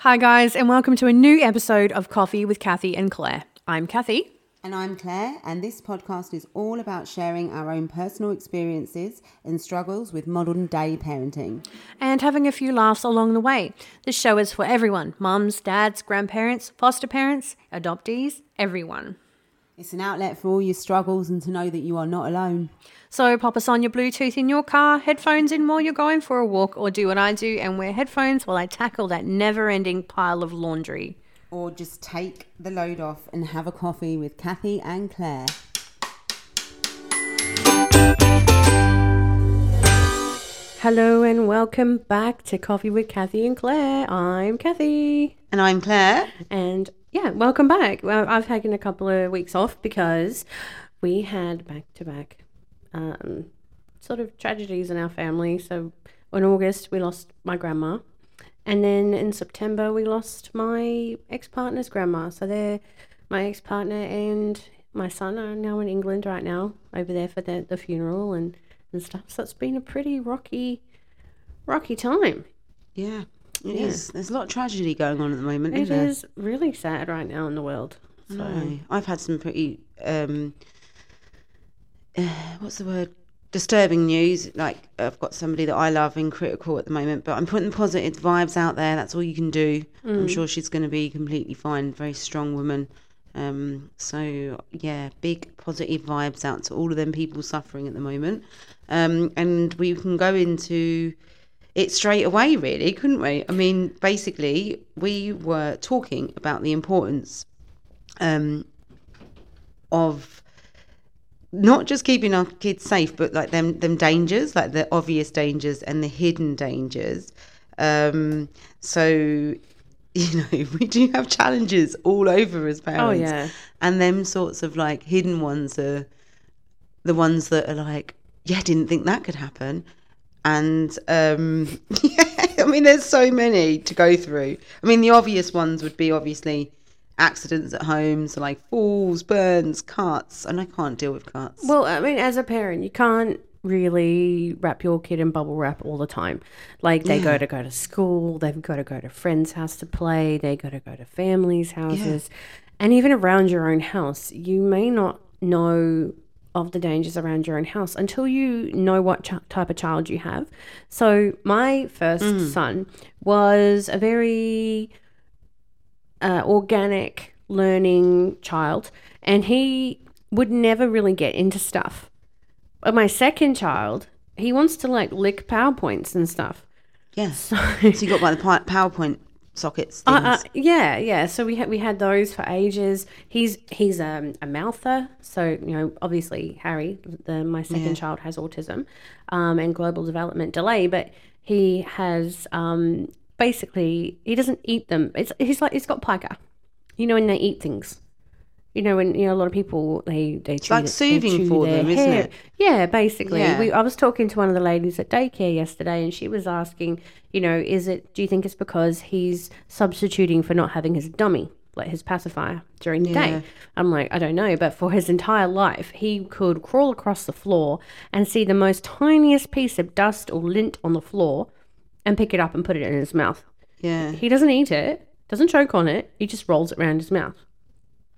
Hi, guys, and welcome to a new episode of Coffee with Cathy and Claire. I'm Cathy. And I'm Claire, and this podcast is all about sharing our own personal experiences and struggles with modern day parenting. And having a few laughs along the way. This show is for everyone mums, dads, grandparents, foster parents, adoptees, everyone. It's an outlet for all your struggles and to know that you are not alone. So pop us on your Bluetooth in your car, headphones in while you're going for a walk, or do what I do and wear headphones while I tackle that never ending pile of laundry. Or just take the load off and have a coffee with Cathy and Claire. Hello and welcome back to Coffee with Cathy and Claire. I'm Cathy. And I'm Claire. And yeah, welcome back. Well, I've taken a couple of weeks off because we had back to back sort of tragedies in our family. So in August, we lost my grandma. And then in September, we lost my ex partner's grandma. So they're my ex partner and my son are now in England right now, over there for the, the funeral and, and stuff. So it's been a pretty rocky, rocky time. Yeah, it yeah. is. There's a lot of tragedy going on at the moment. It isn't really sad right now in the world. So. No, I've had some pretty, um, uh, what's the word? disturbing news. Like I've got somebody that I love in critical at the moment, but I'm putting positive vibes out there. That's all you can do. Mm. I'm sure she's going to be completely fine. Very strong woman. Um, so yeah, big positive vibes out to all of them people suffering at the moment. Um, and we can go into it straight away, really, couldn't we? I mean, basically, we were talking about the importance um, of not just keeping our kids safe, but like them them dangers, like the obvious dangers and the hidden dangers. Um, so you know, we do have challenges all over as parents. Oh yeah. And them sorts of like hidden ones are the ones that are like, yeah, didn't think that could happen. And um yeah, I mean there's so many to go through. I mean the obvious ones would be obviously accidents at home, so like falls, burns, cuts, and I can't deal with cuts. Well, I mean, as a parent, you can't really wrap your kid in bubble wrap all the time. Like they yeah. go to go to school, they've got to go to friends' house to play, they got to go to families' houses, yeah. and even around your own house, you may not know of the dangers around your own house until you know what ch- type of child you have. So my first mm. son was a very uh, organic learning child, and he would never really get into stuff. But my second child, he wants to like lick PowerPoints and stuff. Yes. So, so you got by the PowerPoint sockets. Uh, uh, yeah, yeah. So we had we had those for ages. He's he's um, a mouther, so you know obviously Harry, the my second yeah. child, has autism, um, and global development delay, but he has um, basically he doesn't eat them. It's he's like he's got pica. You know when they eat things. You know when you know a lot of people they they it's chew like soothing for them, hair. isn't it? Yeah, basically. Yeah. We, I was talking to one of the ladies at daycare yesterday, and she was asking, you know, is it? Do you think it's because he's substituting for not having his dummy? like his pacifier during the yeah. day. I'm like, I don't know, but for his entire life, he could crawl across the floor and see the most tiniest piece of dust or lint on the floor and pick it up and put it in his mouth. Yeah. He doesn't eat it, doesn't choke on it. He just rolls it around his mouth.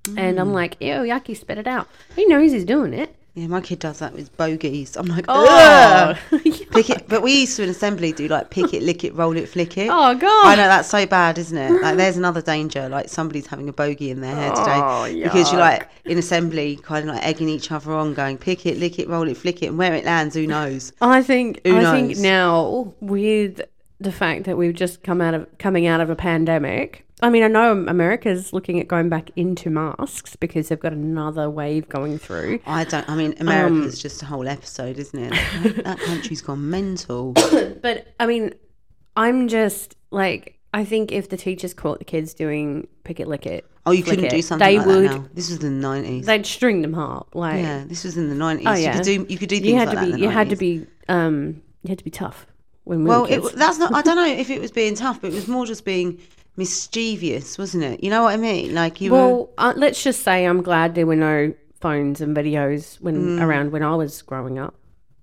Mm. And I'm mm. like, ew, yucky, spit it out. He knows he's doing it. Yeah, my kid does that with bogies. I'm like, oh, pick it. But we used to in assembly do like pick it, lick it, roll it, flick it. Oh god, I know that's so bad, isn't it? Like, there's another danger. Like somebody's having a bogey in their hair today oh, because you're like in assembly, kind of like egging each other on, going pick it, lick it, roll it, flick it, and where it lands, who knows? I think who I knows? think now with the fact that we've just come out of coming out of a pandemic. I mean, I know America's looking at going back into masks because they've got another wave going through. I don't. I mean, America's um, just a whole episode, isn't it? that, that country's gone mental. but I mean, I'm just like I think if the teachers caught the kids doing pick it, lick it. Oh, you couldn't it, do something they like would, that now. This was in the nineties. They'd string them up. Like yeah, this was in the nineties. Oh yeah, you could do you could do things you had like to be, You had to be um you had to be tough when we well, were kids. It, that's not. I don't know if it was being tough, but it was more just being mischievous, wasn't it? You know what I mean? Like you. Well, were... uh, let's just say I'm glad there were no phones and videos when mm. around when I was growing up.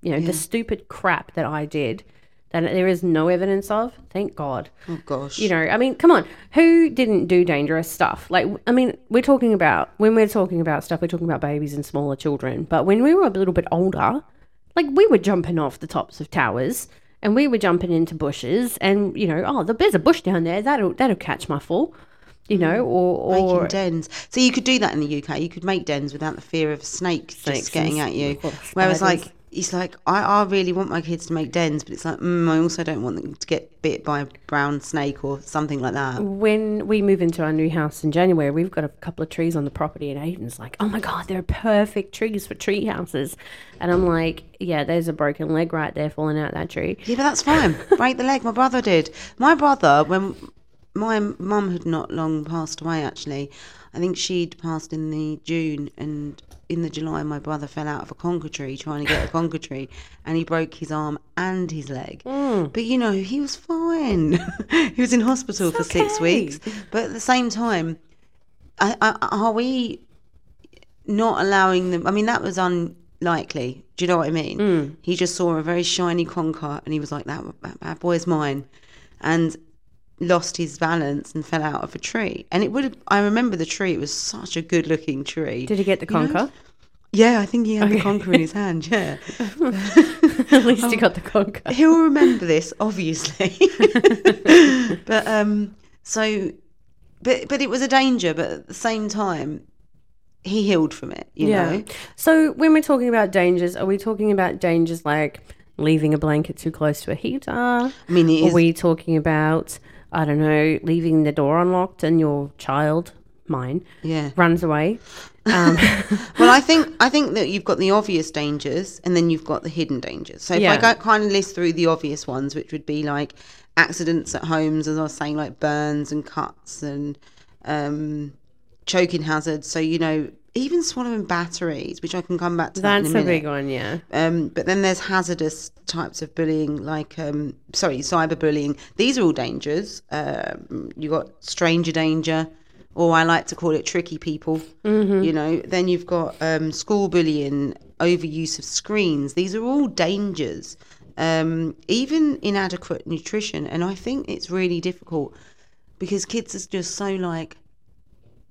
You know, yeah. the stupid crap that I did that there is no evidence of. Thank God. Oh gosh. You know, I mean, come on, who didn't do dangerous stuff? Like, I mean, we're talking about when we're talking about stuff, we're talking about babies and smaller children. But when we were a little bit older, like we were jumping off the tops of towers and we were jumping into bushes, and you know, oh, there's a bush down there that'll that'll catch my fall. You know, mm. or Making or dens. So you could do that in the UK. You could make dens without the fear of a snake Snakes just getting at you. Whereas, like, it's like I, I really want my kids to make dens, but it's like mm, I also don't want them to get bit by a brown snake or something like that. when we move into our new house in January, we've got a couple of trees on the property, and Aiden's like, "Oh my god, they're perfect trees for tree houses," and I'm like, "Yeah, there's a broken leg right there falling out that tree." Yeah, but that's fine. Break the leg. My brother did. My brother, when my mum had not long passed away, actually, I think she'd passed in the June, and in the July, my brother fell out of a conker tree trying to get a conker tree, and he broke his arm and his leg. Hmm. But you know, he was fine. he was in hospital for six weeks. But at the same time, I, I, are we not allowing them? I mean, that was unlikely. Do you know what I mean? Hmm. He just saw a very shiny conker and he was like, "That, that bad boy's mine," and lost his balance and fell out of a tree. And it would have. I remember the tree. It was such a good-looking tree. Did he get the You know? conker? Yeah, I think he had the conker in his hand. Yeah, At least he got the conker. he'll remember this, obviously. but um, so, but but it was a danger. But at the same time, he healed from it. You Yeah. know. So when we're talking about dangers, are we talking about dangers like leaving a blanket too close to a heater? I mean, Are we talking about I don't know, leaving the door unlocked and your child, mine, yeah. runs away? Um, Well, I think I think that you've got the obvious dangers, and then you've got the hidden dangers. So if I go kind of list through the obvious ones, which would be like accidents at homes, as I was saying, like burns and cuts and um, choking hazards. So you know, even swallowing batteries, which I can come back to. that that's a a big one, yeah. Um, but then there's hazardous types of bullying, like um, sorry, cyberbullying. These are all dangers. Um, you got stranger danger, or I like to call it tricky people. You know. Then you've got um, school bullying, overuse of screens. These are all dangers. Um, even inadequate nutrition, and I think it's really difficult because kids are just so like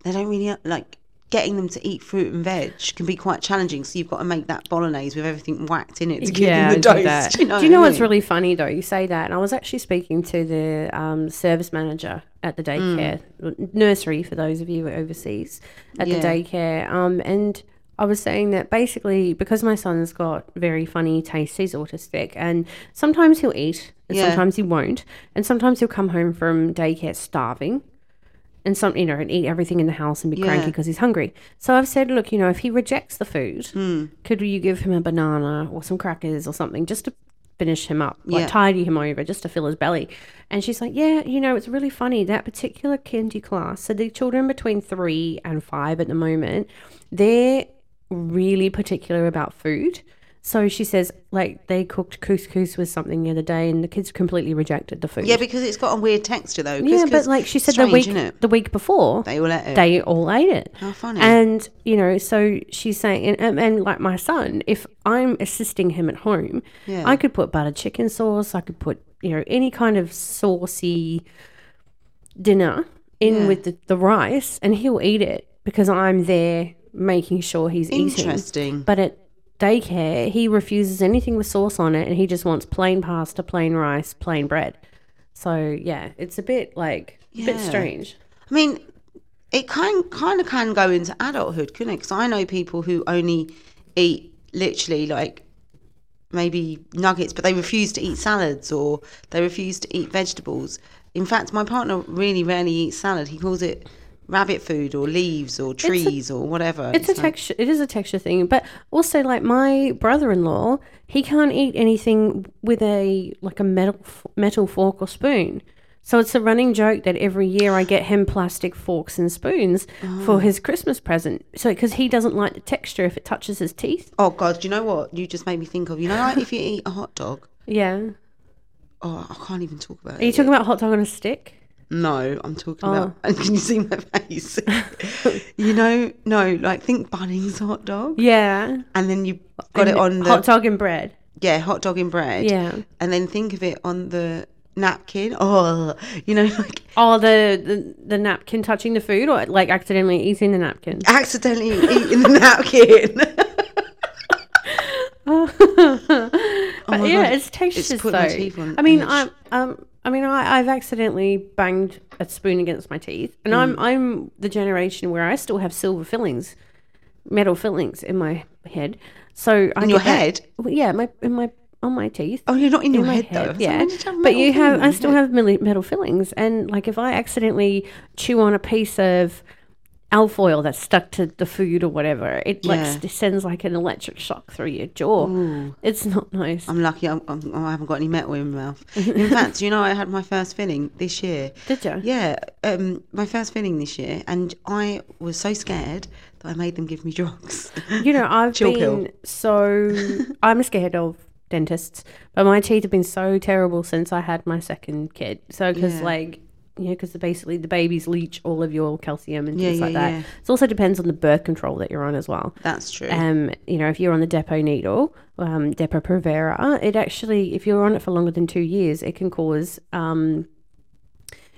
they don't really like getting them to eat fruit and veg can be quite challenging. So you've got to make that bolognese with everything whacked in it to give yeah, them the dose. Do you know, do you know what's mean? really funny though? You say that, and I was actually speaking to the um, service manager at the daycare nursery for those of you overseas at Mm. Yeah. the daycare, um, and I was saying that basically because my son's got very funny taste, he's autistic, and sometimes he'll eat, and Yeah. sometimes he won't, and sometimes he'll come home from daycare starving. And some, you know, and eat everything in the house and be cranky because he's hungry. So I've said, look, you know, if he rejects the food, Hmm. could you give him a banana or some crackers or something just to finish him up, like Yeah. tidy him over, just to fill his belly? And she's like, yeah, you know, it's really funny. That particular kindy class, so the children between three and five at the moment, they're really particular about food. So she says, like, they cooked couscous with something the other day, and the kids completely rejected the food. Yeah, because it's got a weird texture though. Yeah, but like she said, strange, the week the week before, they all ate it. they all ate it. How funny. And you know, so she's saying, and, and, and like my son, if I'm assisting him at home, Yeah. I could put butter chicken sauce. I could put you know any kind of saucy dinner in Yeah. with the, the rice, and he'll eat it because I'm there making sure he's eating. Interesting. But at daycare, he refuses anything with sauce on it, and he just wants plain pasta, plain rice, plain bread. So yeah, it's a bit like a bit strange. I mean, it kind kind of can go into adulthood, couldn't it? Because I know people who only eat literally like maybe nuggets, but they refuse to eat salads or they refuse to eat vegetables. In fact, my partner really rarely eats salad. He calls it rabbit food or leaves or trees or whatever. It's a like- texture. It is a texture thing, but also like my brother-in-law, he can't eat anything with a like a metal metal fork or spoon. So it's a running joke that every year I get him plastic forks and spoons Oh. for his Christmas present. So because he doesn't like the texture if it touches his teeth. Oh God, do you know what? You just made me think of. You know, like if you eat a hot dog. Yeah. Oh, I can't even talk about it. Are you it. talking about hot dog on a stick? No, I'm talking Oh. about. And can you see my face? you know, no, like think Bunnings hot dog, Yeah. and then you got And it on the hot dog and bread. yeah, hot dog in bread. Yeah. And then think of it on the napkin. Oh, you know, like Oh, the, the the napkin touching the food, or like accidentally eating the napkin. accidentally eating the napkin. but my yeah, God. it's tasteless It's put though. my teeth on I mean. I um, I mean, I, I've accidentally banged a spoon against my teeth, and Mm. I'm I'm the generation where I still have silver fillings, metal fillings in my head. So I In your get that- head? Well, yeah, my in my on my teeth. oh, you're not in your in my head, head, though. Yeah. you But you have, I still your have metal fillings, and like if I accidentally chew on a piece of alfoil that's stuck to the food or whatever, it like Yeah. s- sends like an electric shock through your jaw. It's not nice. I'm lucky I'm, I'm, I haven't got any metal in my mouth. In fact, you know, I had my first filling this year. Did you? Yeah, um, my first filling this year, and I was so scared that I made them give me drugs. You know, I've Chill been pill. so I'm scared of dentists, but my teeth have been so terrible since I had my second kid. So because Yeah. like you know, because basically the babies leach all of your calcium and Yeah, things like yeah, that. yeah. It also depends on the birth control that you're on as well. That's true. Um, you know, if you're on the Depo needle, um, Depo Provera, it actually, if you're on it for longer than two years, it can cause um,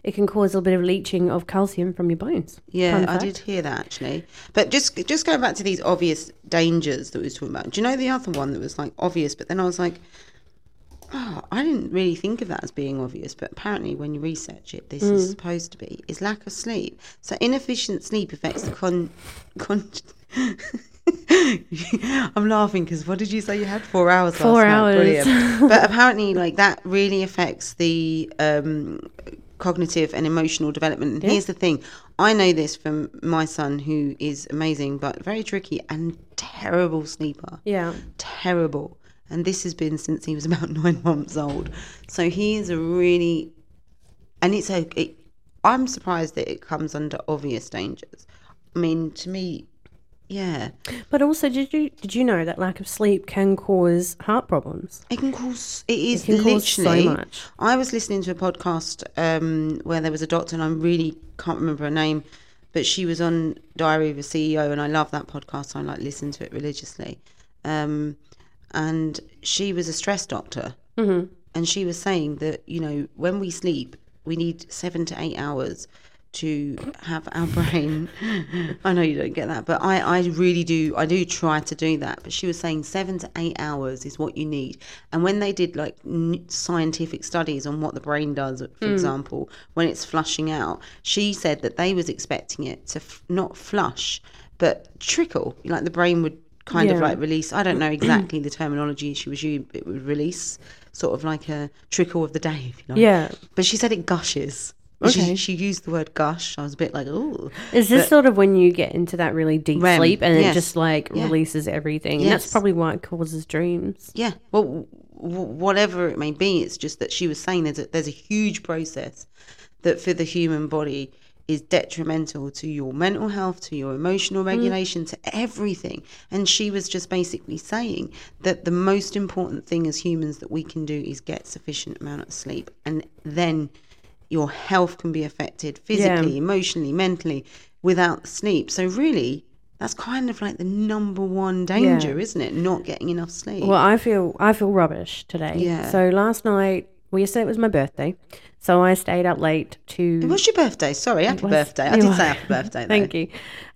it can cause a little bit of leaching of calcium from your bones. Yeah, I did hear that actually. But just just going back to these obvious dangers that we were talking about. Do you know the other one that was like obvious? But then I was like, oh, I didn't really think of that as being obvious. But apparently, when you research it, this Mm. is supposed to be is lack of sleep. So inefficient sleep affects the con con. I'm laughing because what did you say you had four hours? Four hours. Brilliant. but apparently, like that really affects the um, cognitive and emotional development. And here's the thing: I know this from my son, who is amazing but very tricky and terrible sleeper. Yeah. Terrible. And this has been since he was about nine months old. So he is a really, and it's a. It, I'm surprised that it comes under obvious dangers. I mean, to me, yeah, But also, did you did you know that lack of sleep can cause heart problems? It can cause. It is can cause so literally. much. I was listening to a podcast um, where there was a doctor, and I really can't remember her name, but she was on Diary of a CEO, and I love that podcast. I like listen to it religiously. Um, and she was a stress doctor, Mm-hmm. and she was saying that you know when we sleep, we need seven to eight hours to have our brain. I know you don't get that, but I, I really do. I do try to do that. But she was saying seven to eight hours is what you need. And when they did like n- scientific studies on what the brain does, for example, when it's flushing out, she said that they was expecting it to f- not flush, but trickle. Like the brain would kind of like release. I don't know exactly the terminology she was using. It would release sort of like a trickle of the day, if you like. Yeah. But she said it gushes. Okay. She, she used the word gush. I was a bit like, oh. Is this sort of when you get into that really deep REM, sleep and yes. it just like Yeah. releases everything? And that's probably why it causes dreams. Yeah. Well, w- whatever it may be, it's just that she was saying there's a, there's a huge process that for the human body is detrimental to your mental health, to your emotional mm. regulation, to everything. And she was just basically saying that the most important thing as humans that we can do is get sufficient amount of sleep, and then your health can be affected physically, emotionally, mentally without sleep. So really. That's kind of like the number one danger, isn't it? Not getting enough sleep. Well, I feel I feel rubbish today. Yeah. So last night, well, yesterday it was my birthday, so I stayed up late to. It was your birthday. Sorry, happy was- birthday. I did was. say happy birthday. Thank you.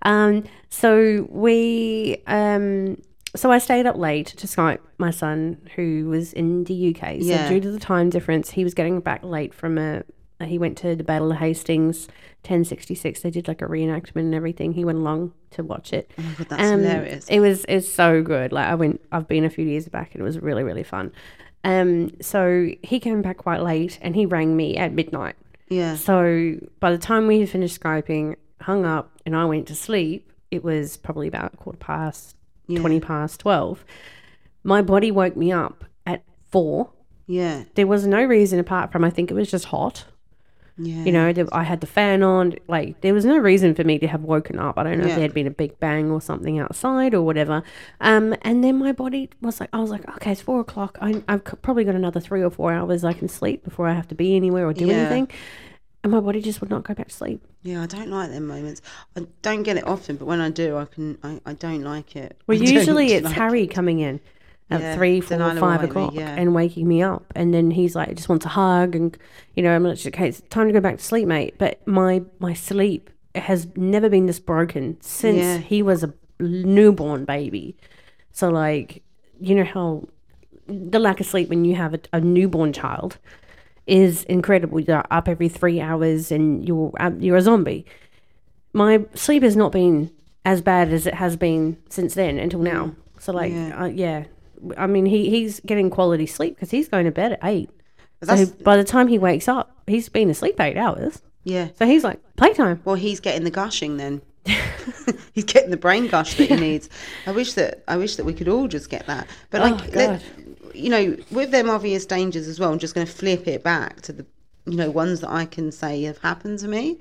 Um, so we, um, so I stayed up late to Skype my son who was in the UK. So Yeah. due to the time difference, he was getting back late from a. He went to the Battle of Hastings, 1066. They did like a reenactment and everything. He went along to watch it. Oh my god, that's Um, hilarious. It was it's so good. Like I went, I've been a few years back, and it was really really fun. Um, so he came back quite late, and he rang me at midnight. Yeah, So by the time we had finished skyping, hung up, and I went to sleep, it was probably about quarter past, Yeah. twenty past twelve. My body woke me up at four. yeah, There was no reason apart from I think it was just hot. Yeah. You know, I had the fan on. Like, there was no reason for me to have woken up. I don't know if there had been a big bang or something outside or whatever. Um, and then my body was like, I was like, okay, it's four o'clock. I, I've probably got another three or four hours I can sleep before I have to be anywhere or do Yeah. anything. And my body just would not go back to sleep. yeah, I don't like them moments. I don't get it often, but when I do, I can. I, I don't like it. Well, I usually it's like Harry it. coming in. At Yeah, three, four, five o'clock yeah. and waking me up. And then he's like, just wants a hug, and you know, I'm like, okay, it's time to go back to sleep, mate. But my my sleep has never been this broken since Yeah. he was a newborn baby. So like, you know how the lack of sleep when you have a, a newborn child is incredible. You're up every three hours and you're um, you're a zombie. My sleep has not been as bad as it has been since then until now. So like, yeah, uh, yeah. I mean, he he's getting quality sleep because he's going to bed at eight. So by the time he wakes up, he's been asleep eight hours. yeah. So he's like playtime. Well, he's getting the gushing then. he's getting the brain gush that he needs. I wish that I wish that we could all just get that. But Oh, like, you know, with them obvious dangers as well. I'm just going to flip it back to the, you know, ones that I can say have happened to me,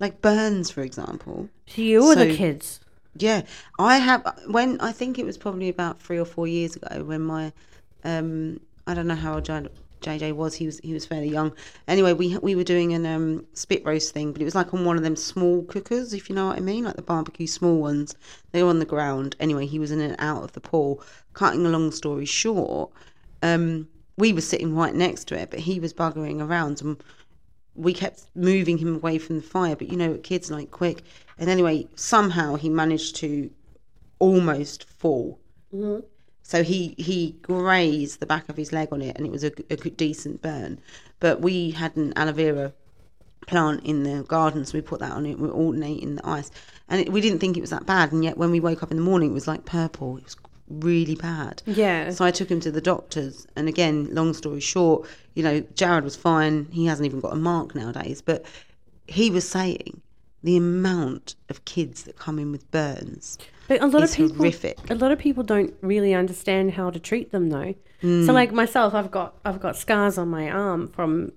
like burns, for example. To you or the kids? Yeah, I have. When I think it was probably about three or four years ago when my, um, I don't know how old JJ was. He was he was fairly young. Anyway, we we were doing an um, spit roast thing, but it was like on one of them small cookers, if you know what I mean, like the barbecue small ones. They were on the ground. Anyway, he was in and out of the pool. Cutting a long story short, um, we were sitting right next to it, but he was buggering around and we kept moving him away from the fire, but you know, kids like quick. And anyway, somehow he managed to almost fall. Mm-hmm. So he he grazed the back of his leg on it, and it was a, a decent burn. But we had an aloe vera plant in the garden, so we put that on it. We were alternating the ice, and it, we didn't think it was that bad. And yet, when we woke up in the morning, it was like purple. It was really bad. Yeah. So I took him to the doctors, and again, long story short, you know, Jared was fine. He hasn't even got a mark nowadays, but he was saying the amount of kids that come in with burns But a lot is of people, horrific. a lot of people don't really understand how to treat them, though. Mm. So, like myself, I've got I've got scars on my arm from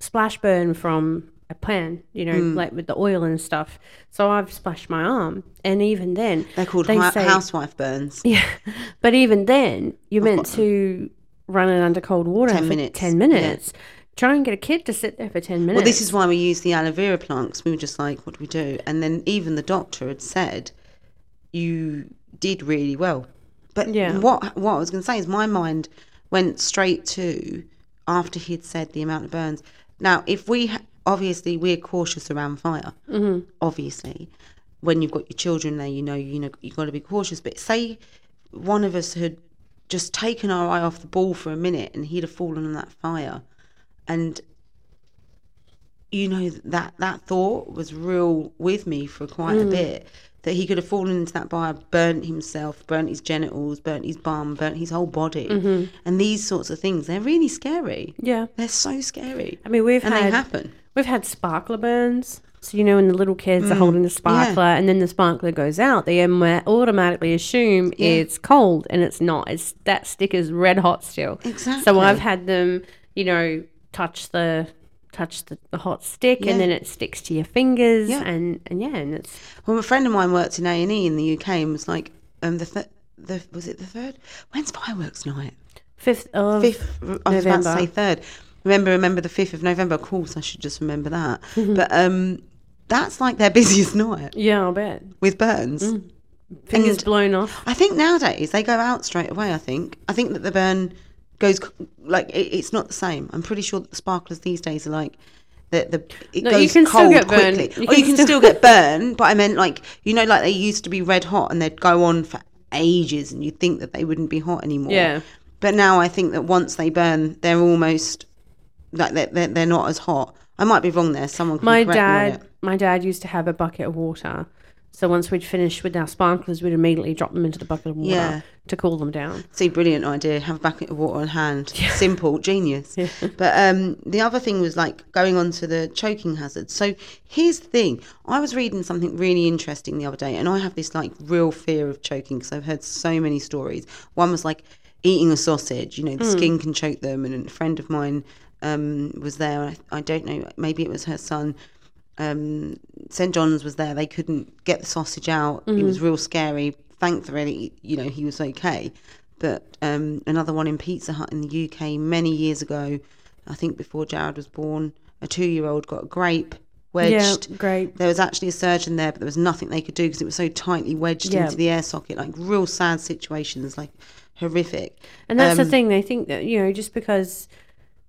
splash burn from a pan, you know, Mm. like with the oil and stuff. So I've splashed my arm, and even then, They're called they hi- say- housewife burns. yeah. But even then, you're meant to run it under cold water 10 for minutes, ten minutes. Try and get a kid to sit there for ten minutes. Well, this is why we use the aloe vera plants. We were just like, what do we do? And then even the doctor had said, you did really well. But Yeah. what what I was going to say is my mind went straight to after he'd said the amount of burns. Now, if we obviously we're cautious around fire, mm-hmm. obviously, when you've got your children there, you know, you know, you've got to be cautious. But say one of us had just taken our eye off the ball for a minute and he'd have fallen on that fire, and you know that that thought was real with me for quite a mm. bit that he could have fallen into that fire burnt himself burnt his genitals burnt his bum burnt his whole body mm-hmm. and these sorts of things they're really scary yeah. they're so scary I mean, we've and had they happen We've had sparkler burns. So, you know, when the little kids are mm. holding the sparkler and then the sparkler goes out, they ama- uh, automatically assume it's cold and it's not. It's That stick is red hot still. Exactly. So I've had them, you know, touch the touch the, the hot stick Yeah. and then it sticks to your fingers Yeah. and, and yeah, and it's well a friend of mine worked in A&E in the UK and was like um the th- the was it the third when's fireworks night 5th of fifth. I was about to November. say third. Remember, remember the fifth of November. Of course, I should just remember that. But um, that's like their busiest night Yeah, I'll bet. with burns. Fingers And- blown off. I think nowadays they go out straight away. I think. I think that the burn goes like it, it's not the same. I'm pretty sure that the sparklers these days are like. The, the it No, you goes can still cold get burned. quickly. You or you can can still- still get burned, but I meant like you know, like they used to be red hot and they'd go on for ages, and you'd think that they wouldn't be hot anymore. Yeah. But now I think that once they burn, they're almost like they're, they're, they're not as hot. I might be wrong there. Someone can My correct me on dad, my dad used to have a bucket of water. So once we'd finished with our sparklers, we'd immediately drop them into the bucket of water Yeah. to cool them down. See, brilliant idea. Have a bucket of water on hand. Simple, genius. But um, the other thing was like going on to the choking hazard. So here's the thing. I was reading something really interesting the other day, and I have this like real fear of choking because I've heard so many stories. One was like eating a sausage. You know, the skin can choke them. And a friend of mine um, was there. I, I don't know. Maybe it was her son. Um, St John's was there. They couldn't get the sausage out. It was real scary. Thankfully, you know, he was okay. But um, another one in Pizza Hut in the UK many years ago, I think before Jared was born, a two-year-old got a grape wedged. Yeah, great. There was actually a surgeon there, but there was nothing they could do because it was so tightly wedged Yeah. into the air socket. Like real sad situations, like horrific. And that's the Um, thing. They think that, you know, just because,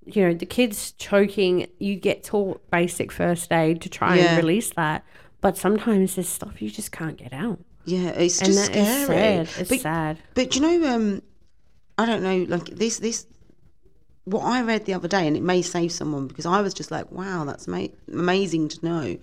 you know, the kid's choking, you get taught basic first aid to try Yeah. and release that. But sometimes there's stuff you just can't get out. Yeah, it's And just scary. sad. It's But sad. But you know, um, I don't know, like this, this, what I read the other day, and it may save someone because I was just like, wow, that's ma- amazing to know.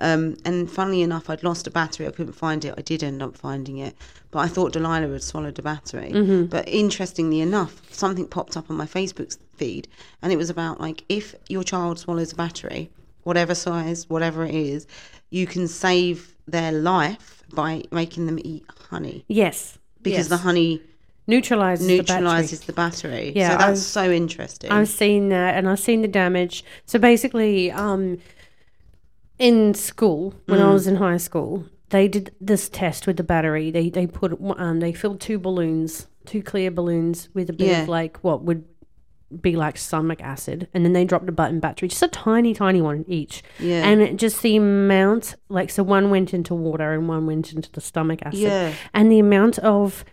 Um, and funnily enough, I'd lost a battery. I couldn't find it. I did end up finding it, but I thought Delilah had swallowed a battery. But interestingly enough, something popped up on my Facebook feed, and it was about like if your child swallows a battery, whatever size, whatever it is, you can save their life by making them eat honey Yes. because yes. the honey neutralizes, the battery. neutralizes the battery. Yeah, so that's I've- so interesting. I've seen that, and I've seen the damage. So basically, um, in school when Mm. I was in high school, they did this test with the battery. They they put um they filled two balloons, two clear balloons with a bit Yeah. of like what would be like stomach acid, and then they dropped a button battery, just a tiny tiny one each. Yeah. and it, just the amount like so one went into water and one went into the stomach acid Yeah. and the amount of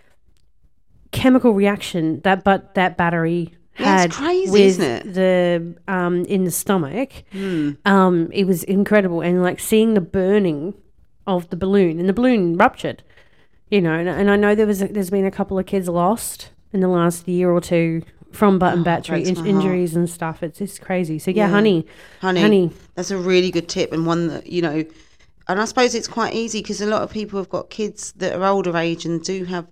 chemical reaction that but that battery had crazy, with isn't it? the um in the stomach Hmm. um it was incredible and like seeing the burning of the balloon and the balloon ruptured you know and, and i know there was a, there's been a couple of kids lost in the last year or two from button battery in- injuries and stuff it's it's crazy so yeah, Yeah. honey honey, honey. That's a really good tip and one that you know. And I suppose it's quite easy because a lot of people have got kids that are older age and do have,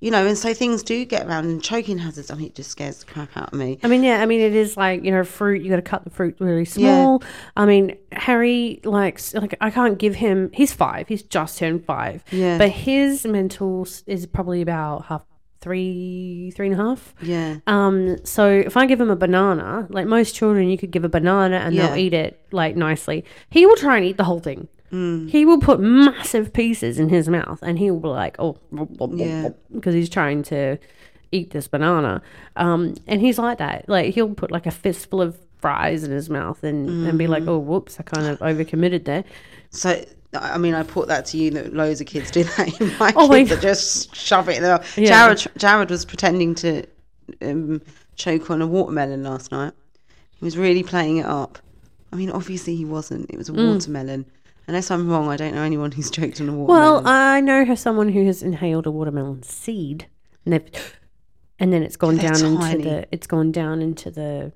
you know, and so things do get around and choking hazards. I mean, it just scares the crap out of me. I mean, yeah, I mean, it is like, you know, fruit, you got to cut the fruit really small. I mean, Harry likes, like, I can't give him, he's five, he's just turned five. Yeah. But his mental is probably about half, three, three and a half. Yeah, Um, so if I give him a banana, like most children, you could give a banana and Yeah. they'll eat it like nicely. He will try and eat the whole thing. Mm. He will put massive pieces in his mouth and he will be like, oh, Yeah. because he's trying to eat this banana. Um, and he's like that. Like he'll put like a fistful of fries in his mouth and, and be like, oh, whoops, I kind of overcommitted there. So, I mean, I put that to you that loads of kids do that. In my Oh my kids that just shove it in their Yeah. Jared, Jared was pretending to um, choke on a watermelon last night. He was really playing it up. I mean, obviously he wasn't. It was a Mm. watermelon. Unless I'm wrong, I don't know anyone who's choked on a watermelon. Well, I know her someone who has inhaled a watermelon seed, and they've, and then it's gone They're down into the it's gone down into the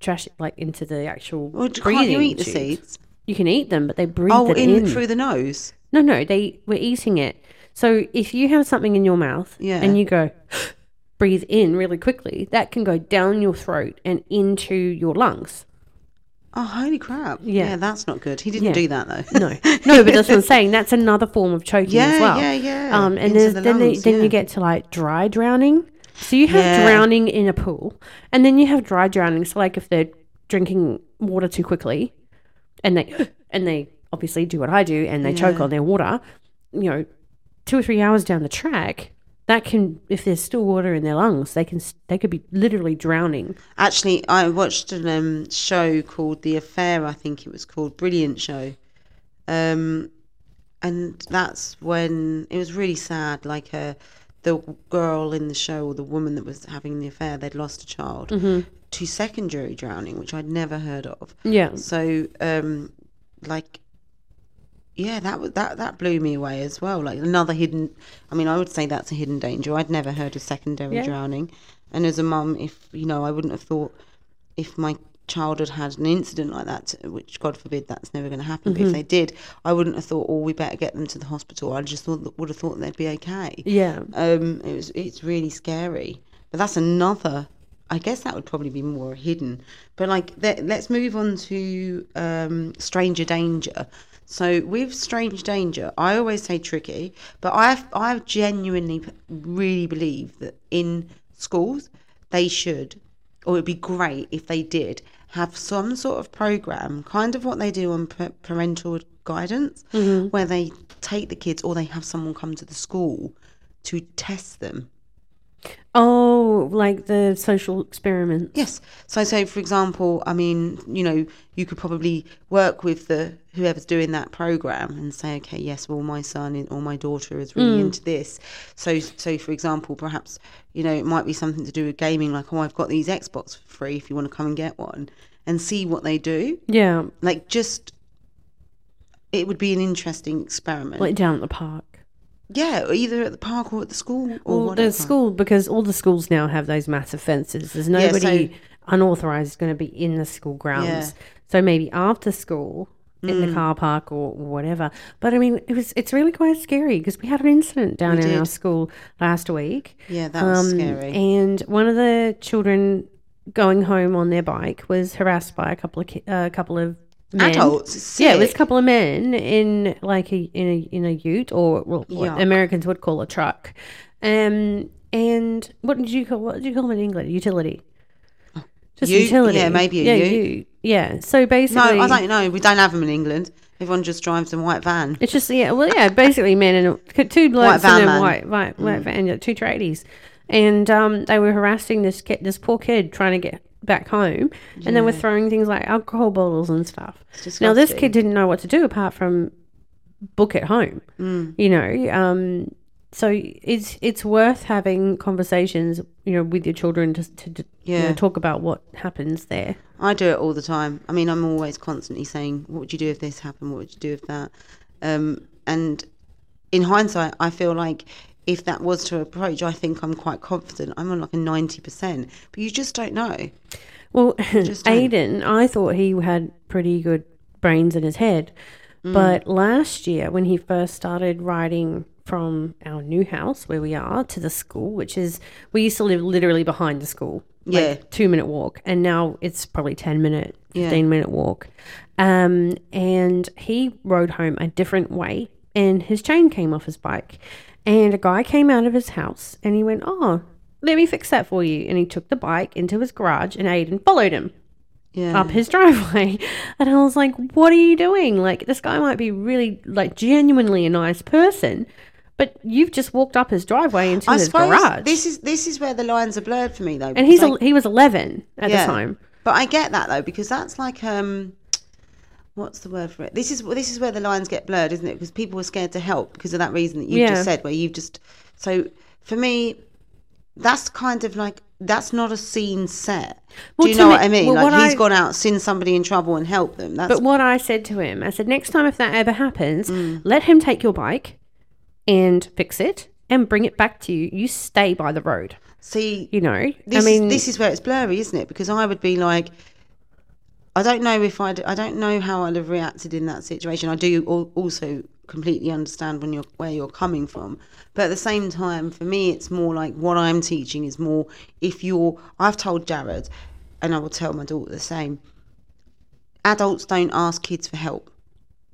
trash, like into the actual Well, can't you eat the tube. seeds? You can eat them, but they breathe Oh, it in, in. through the nose. No, no, they we're eating it. So if you have something in your mouth Yeah. and you go breathe in really quickly, that can go down your throat and into your lungs. Oh, holy crap! Yeah. Yeah, that's not good. He didn't Yeah. do that though. No, no, but that's what I'm saying. That's another form of choking Yeah, as well. yeah, yeah. Um, and the then they, then you get to like dry drowning. So you have drowning in a pool, and then you have dry drowning. So like if they're drinking water too quickly, and they and they obviously do what I do, and they choke on their water, you know, two or three hours down the track, that can if there's still water in their lungs, they can they could be literally drowning. Actually, I watched a um, show called The Affair. I think it was called Brilliant Show, um, and that's when it was really sad. Like uh, the girl in the show, or the woman that was having the affair, they'd lost a child to secondary drowning, which I'd never heard of. Yeah, So, um, like, yeah, that was that that blew me away as well. Like another hidden. I mean, I would say that's a hidden danger. I'd never heard of secondary Yeah. drowning, and as a mum, if you know, I wouldn't have thought if my child had had an incident like that, which God forbid that's never going to happen. Mm-hmm. But if they did, I wouldn't have thought, oh, we better get them to the hospital. I just thought would have thought they'd be okay. yeah, Um, it was it's really scary. But that's another. I guess that would probably be more hidden. But like, let, let's move on to um, stranger danger. So with strange danger, I always say tricky, but I I genuinely really believe that in schools they should, or it'd be great if they did have some sort of program, kind of what they do on pa- parental guidance, where they take the kids or they have someone come to the school to test them Oh, like the social experiments. Yes. So, so for example, I mean, you know, you could probably work with the whoever's doing that program and say, okay, yes, well, my son or my daughter is really mm. into this. So, so for example, perhaps you know, it might be something to do with gaming, like, oh, I've got these Xbox for free if you want to come and get one, and see what they do. Yeah, Like, just it would be an interesting experiment. like down at the park. Yeah, either at the park or at the school or Well, whatever. the school because all the schools now have those massive fences. There's nobody so- unauthorized going to be in the school grounds. Yeah. Mm. So maybe after school in the car park or whatever. But I mean, it was it's really quite scary because we had an incident down We in our school last week. Yeah, that was Um, scary. And one of the children going home on their bike was harassed by a couple of ki- uh, a couple of men. Adults, it's Yeah, it was a couple of men in like a in a in a ute or well, what Americans would call a truck. Um, and what did you call what did you call them in England? Utility. Just Ute? utility. Yeah, maybe a yeah, ute. Yeah. So basically, No, I don't know. We don't have them in England. Everyone just drives a white van. It's just yeah, well yeah, basically men and a- two blokes van and a white white white van, two tradies, and um, they were harassing this kid, this poor kid trying to get back home, and then were throwing things like alcohol bottles and stuff. Now this kid didn't know what to do apart from book it home, Mm. you know. Um, so it's it's worth having conversations, you know, with your children to to, to you know, talk about what happens there. I do it all the time. I mean, I'm always constantly saying, "What would you do if this happened? What would you do if that?" Um, and in hindsight, I feel like if that was to approach, I think I'm quite confident. I'm on like a ninety percent, but you just don't know. Well, Just don't. Aiden, I thought he had pretty good brains in his head. Mm. But last year, when he first started riding from our new house where we are to the school, which is, we used to live literally behind the school. like Yeah. two minute walk. And now it's probably 10 minute, Yeah. 15 minute walk. Um, and he rode home a different way and his chain came off his bike. And a guy came out of his house and he went, Oh, let me fix that for you. And he took the bike into his garage and Aiden followed him Yeah, up his driveway. And I was like, what are you doing? Like, this guy might be really, like, genuinely a nice person, but you've just walked up his driveway into I his garage. this is this is where the lines are blurred for me though. and he's a, he was 11 at Yeah. the time. But I get that though because that's like um, what's the word for it? This is this is where the lines get blurred, isn't it? Because people are scared to help because of that reason that you Yeah. just said, where you've just so for me, that's kind of like that's not a scene set. Well, Do you know me- what I mean? well, like he's I- gone out, seen somebody in trouble, and helped them. That's But what I said to him, I said, next time if that ever happens, Mm. let him take your bike and fix it and bring it back to you. You stay by the road. see. You know, This I mean, this is where it's blurry, isn't it? Because I would be like, I don't know if I'd, I don't know how I'd have reacted in that situation. I do also completely understand when you're where you're coming from, but at the same time, for me, it's more like what I'm teaching is more if you're. I've told Jared, and I will tell my daughter the same. Adults don't ask kids for help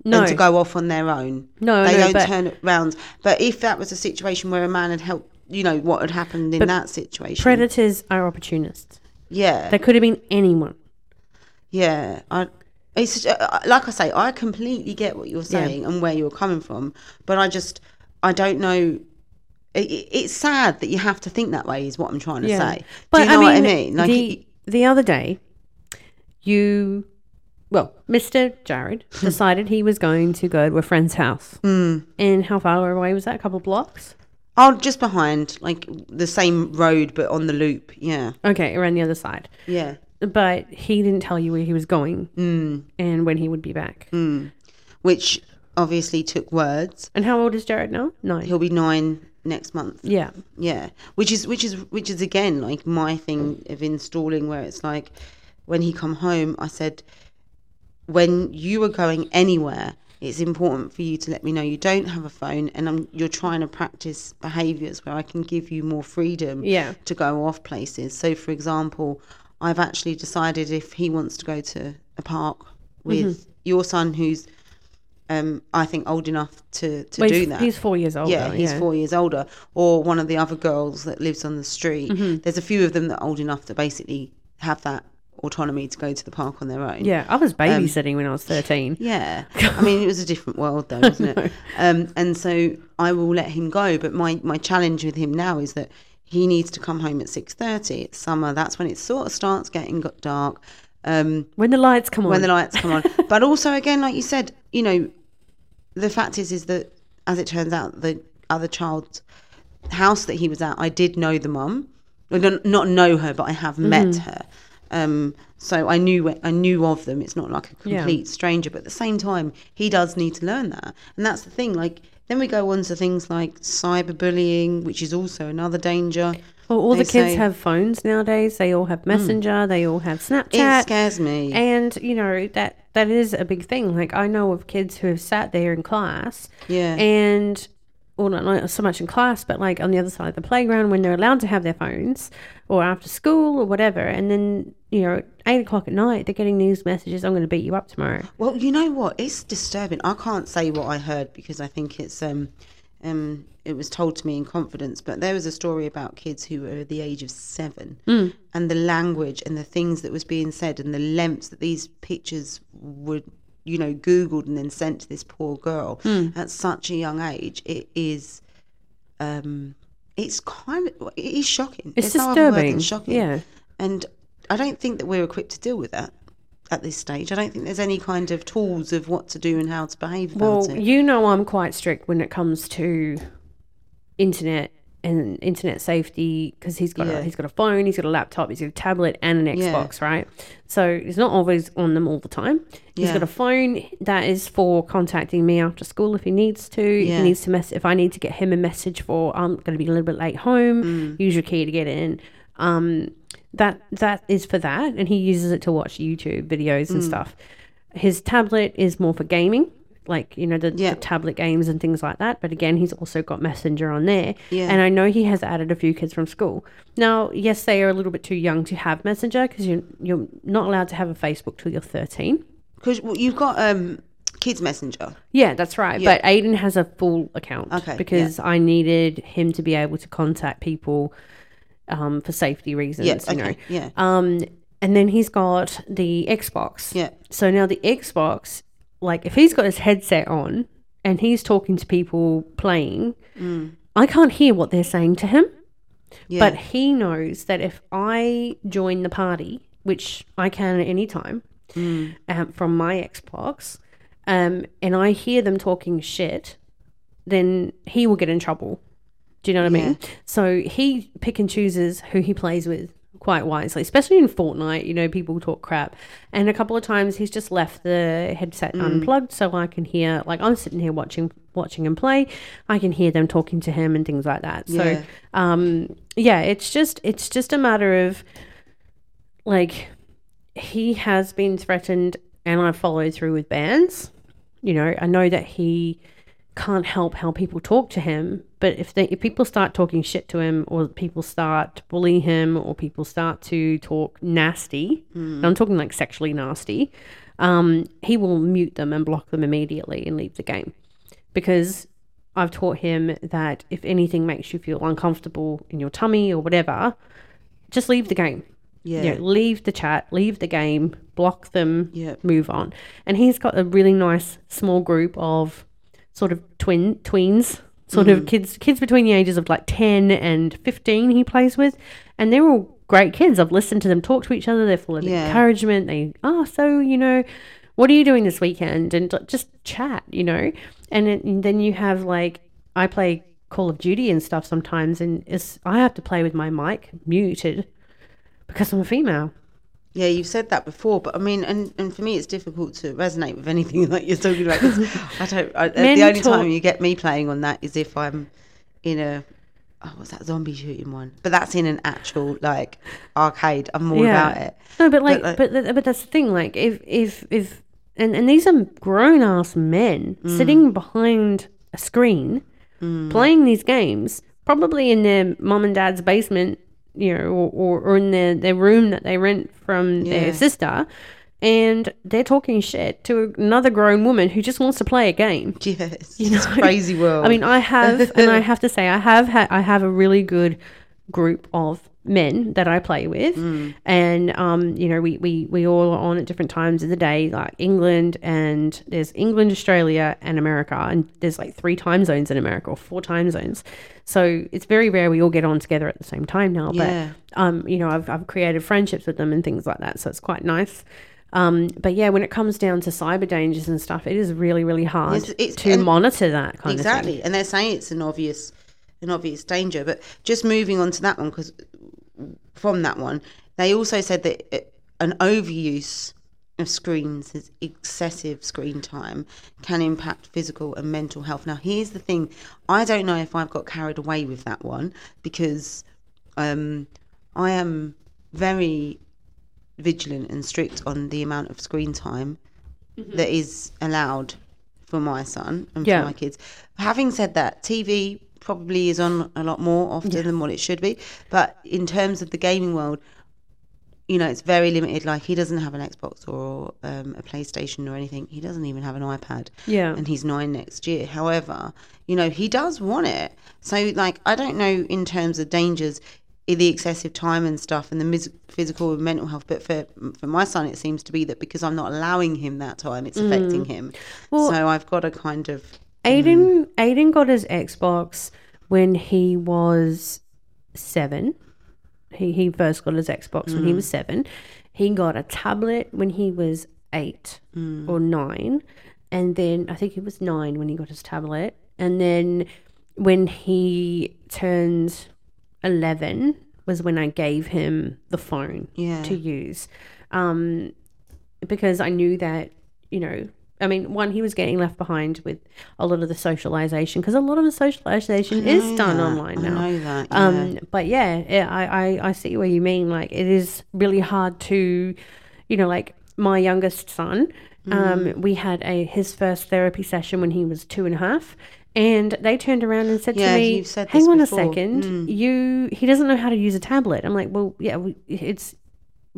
no, and to go off on their own. No, they no, don't but- turn around. But if that was a situation where a man had helped, you know what had happened in But that situation. predators are opportunists. yeah, They could have been anyone. Yeah, I. It's uh, like I say, I completely get what you're saying and where you're coming from, but I just I don't know. It, it- it's sad that you have to think that way. Is what I'm trying to say. But Do you know what I mean? Like, the, the other day, you, well, Mr. Jared decided he was going to go to a friend's house. Mm. And how far away was that? A couple blocks? oh, just behind, like the same road but on the loop. Yeah, Okay, around the other side. yeah. But he didn't tell you where he was going Mm. and when he would be back. Which obviously took words. And how old is Jared now? Nine. He'll be nine next month. Yeah. Yeah, which is which is which is again like my thing of installing where it's like when he come home, I said when you are going anywhere, it's important for you to let me know you don't have a phone and I'm, you're trying to practice behaviours where I can give you more freedom Yeah. to go off places. So, for example, I've actually decided if he wants to go to a park with Mm-hmm. your son, who's um, I think old enough to, to Well, do that he's four years old. yeah, he's four years older, or one of the other girls that lives on the street. Mm-hmm. There's a few of them that are old enough to basically have that autonomy to go to the park on their own. Yeah, I was Um, babysitting when I was 13. Yeah. I mean, it was a different world though, wasn't it? Um, and so I will let him go. But my, my challenge with him now is that he needs to come home at six thirty. It's summer. That's when it sort of starts getting dark. Um, When the lights come on. when the lights come on. but also, again, like you said, you know, the fact is, is that as it turns out, the other child's house that he was at, I did know the mum. I don't not know her, but I have met her. Um, so I knew I knew of them. It's not like a Yeah. complete stranger, but at the same time, he does need to learn that, and that's the thing. Like then we go on to things like cyberbullying, which is also another danger. well, all they the kids say- have phones nowadays. They all have hmm. Messenger. They all have Snapchat. It scares me. And you know that that is a big thing. Like I know of kids who have sat there in class, Yeah. and well, not, not so much in class, but like on the other side of the playground when they're allowed to have their phones, or after school or whatever. And then you know, eight o'clock at night, they're getting these messages. I'm going to beat you up tomorrow. Well, you know what? It's disturbing. I can't say what I heard because I think it's um um it was told to me in confidence. But there was a story about kids who were the age of seven, and the language and the things that was being said and the lengths that these pictures would you know googled and then sent to this poor girl at such a young age. It is um it's kind of it is shocking. It's There's no other word than disturbing. shocking. Yeah. And I don't think that we're equipped to deal with that at this stage. I don't think there's any kind of tools of what to do and how to behave about Well, it. you know I'm quite strict when it comes to internet and internet safety because he's got Yeah. a, he's got a phone, he's got a laptop, he's got a tablet and an Yeah. Xbox, right? So he's not always on them all the time. he's got a phone that is for contacting me after school if he needs to. If he needs to mess, if I need to get him a message for I'm going to be a little bit late home, Mm. use your key to get in. Um, that that is for that, and he uses it to watch YouTube videos Mm. and stuff. His tablet is more for gaming, like you know the, Yeah. the tablet games and things like that. But again, he's also got Messenger on there, Yeah. and I know he has added a few kids from school. Now, yes, they are a little bit too young to have Messenger because you're you're not allowed to have a Facebook till you're thirteen. Because well, you've got um, Kids Messenger. Yeah, that's right. Yeah. But Aiden has a full account Okay, because I needed him to be able to contact people um, for safety reasons. Yeah, you know. okay, yeah. Um, and then he's got the Xbox. Yeah. So now the Xbox, like if he's got his headset on and he's talking to people playing, I can't hear what they're saying to him. Yeah. But he knows that if I join the party, which I can at any time um, from my Xbox, um, and I hear them talking shit, then he will get in trouble. Do you know what I mean? So he pick and chooses who he plays with quite wisely, especially in Fortnite. You know, people talk crap, and a couple of times he's just left the headset unplugged, so I can hear. Like I'm sitting here watching watching him play, I can hear them talking to him and things like that. So, Yeah. um, yeah, it's just it's just a matter of like he has been threatened, and I follow through with bans. You know, I know that he can't help how people talk to him, but if they if people start talking shit to him, or people start to bully him, or people start to talk nasty, and I'm talking like sexually nasty, um, he will mute them and block them immediately and leave the game because I've taught him that if anything makes you feel uncomfortable in your tummy or whatever, just leave the game. Yeah. You know, leave the chat, leave the game, block them, Yeah. move on. And he's got a really nice small group of sort of twin tweens, sort Mm. of kids kids between the ages of like 10 and 15 he plays with. And they're all great kids. I've listened to them talk to each other. They're full of Yeah. encouragement. They, oh, so, you know, what are you doing this weekend? And just chat, you know? And, it, and then you have like, I play Call of Duty and stuff sometimes, and I have to play with my mic muted because I'm a female. Yeah, you've said that before, but I mean, and, and for me, it's difficult to resonate with anything that you're talking about. 'cause I don't. I, the only time you get me playing on that is if I'm in a. Oh, what's that zombie shooting one? But that's in an actual like arcade. I'm all about it. No, but like, like- but but that's the thing. Like, if if if and and these are grown ass men Mm. sitting behind a screen playing these games, probably in their mom and dad's basement, you know, or or, or in their their room that they rent from Yeah. their sister. And they're talking shit to another grown woman who just wants to play a game. Yes, You it's a know? crazy world. I mean, I have, and I have to say, I have had, I have a really good group of men that I play with, and um, you know, we, we we all are on at different times of the day, like England, and there's England, Australia, and America, and there's like three time zones in America or four time zones, so it's very rare we all get on together at the same time now. Yeah. But um, you know, I've I've created friendships with them and things like that, so it's quite nice. Um, but yeah, when it comes down to cyber dangers and stuff, it is really really hard It's- it's- to monitor that kind of thing. exactly and they're saying it's an obvious an obvious danger but just moving on to that one because from that one they also said that it, an overuse of screens is excessive screen time can impact physical and mental health now here's the thing i don't know if i've got carried away with that one because um, i am very vigilant and strict on the amount of screen time that is allowed for my son and Yeah. for my kids. Having said that, TV probably is on a lot more often than what it should be. But in terms of the gaming world, you know, it's very limited. Like he doesn't have an Xbox or um, a PlayStation or anything. He doesn't even have an iPad. Yeah. And he's nine next year. However, you know, he does want it. So, like, I don't know in terms of dangers, i- the excessive time and stuff, and the mis- physical and mental health. But for for my son, it seems to be that because I'm not allowing him that time, it's affecting him. Well- so I've got to kind of Aiden mm-hmm. Aiden got his Xbox when he was seven. He he first got his Xbox when he mm-hmm. was seven. He got a tablet when he was eight mm. or nine, and then I think he was nine when he got his tablet, and then when he turned eleven was when I gave him the phone Yeah. to use, um, because I knew that you know. I mean, one, he was getting left behind with a lot of the socialization because a lot of the socialization is done that. online I now. know that, yeah. Um, but yeah, yeah I, I, I see what you mean. Like, it is really hard to, you know, like my youngest son, Mm. um, we had a his first therapy session when he was two and a half. And they turned around and said Yeah, to me, "Hang on before. a second, you he doesn't know how to use a tablet." I'm like, "Well, yeah, we, it's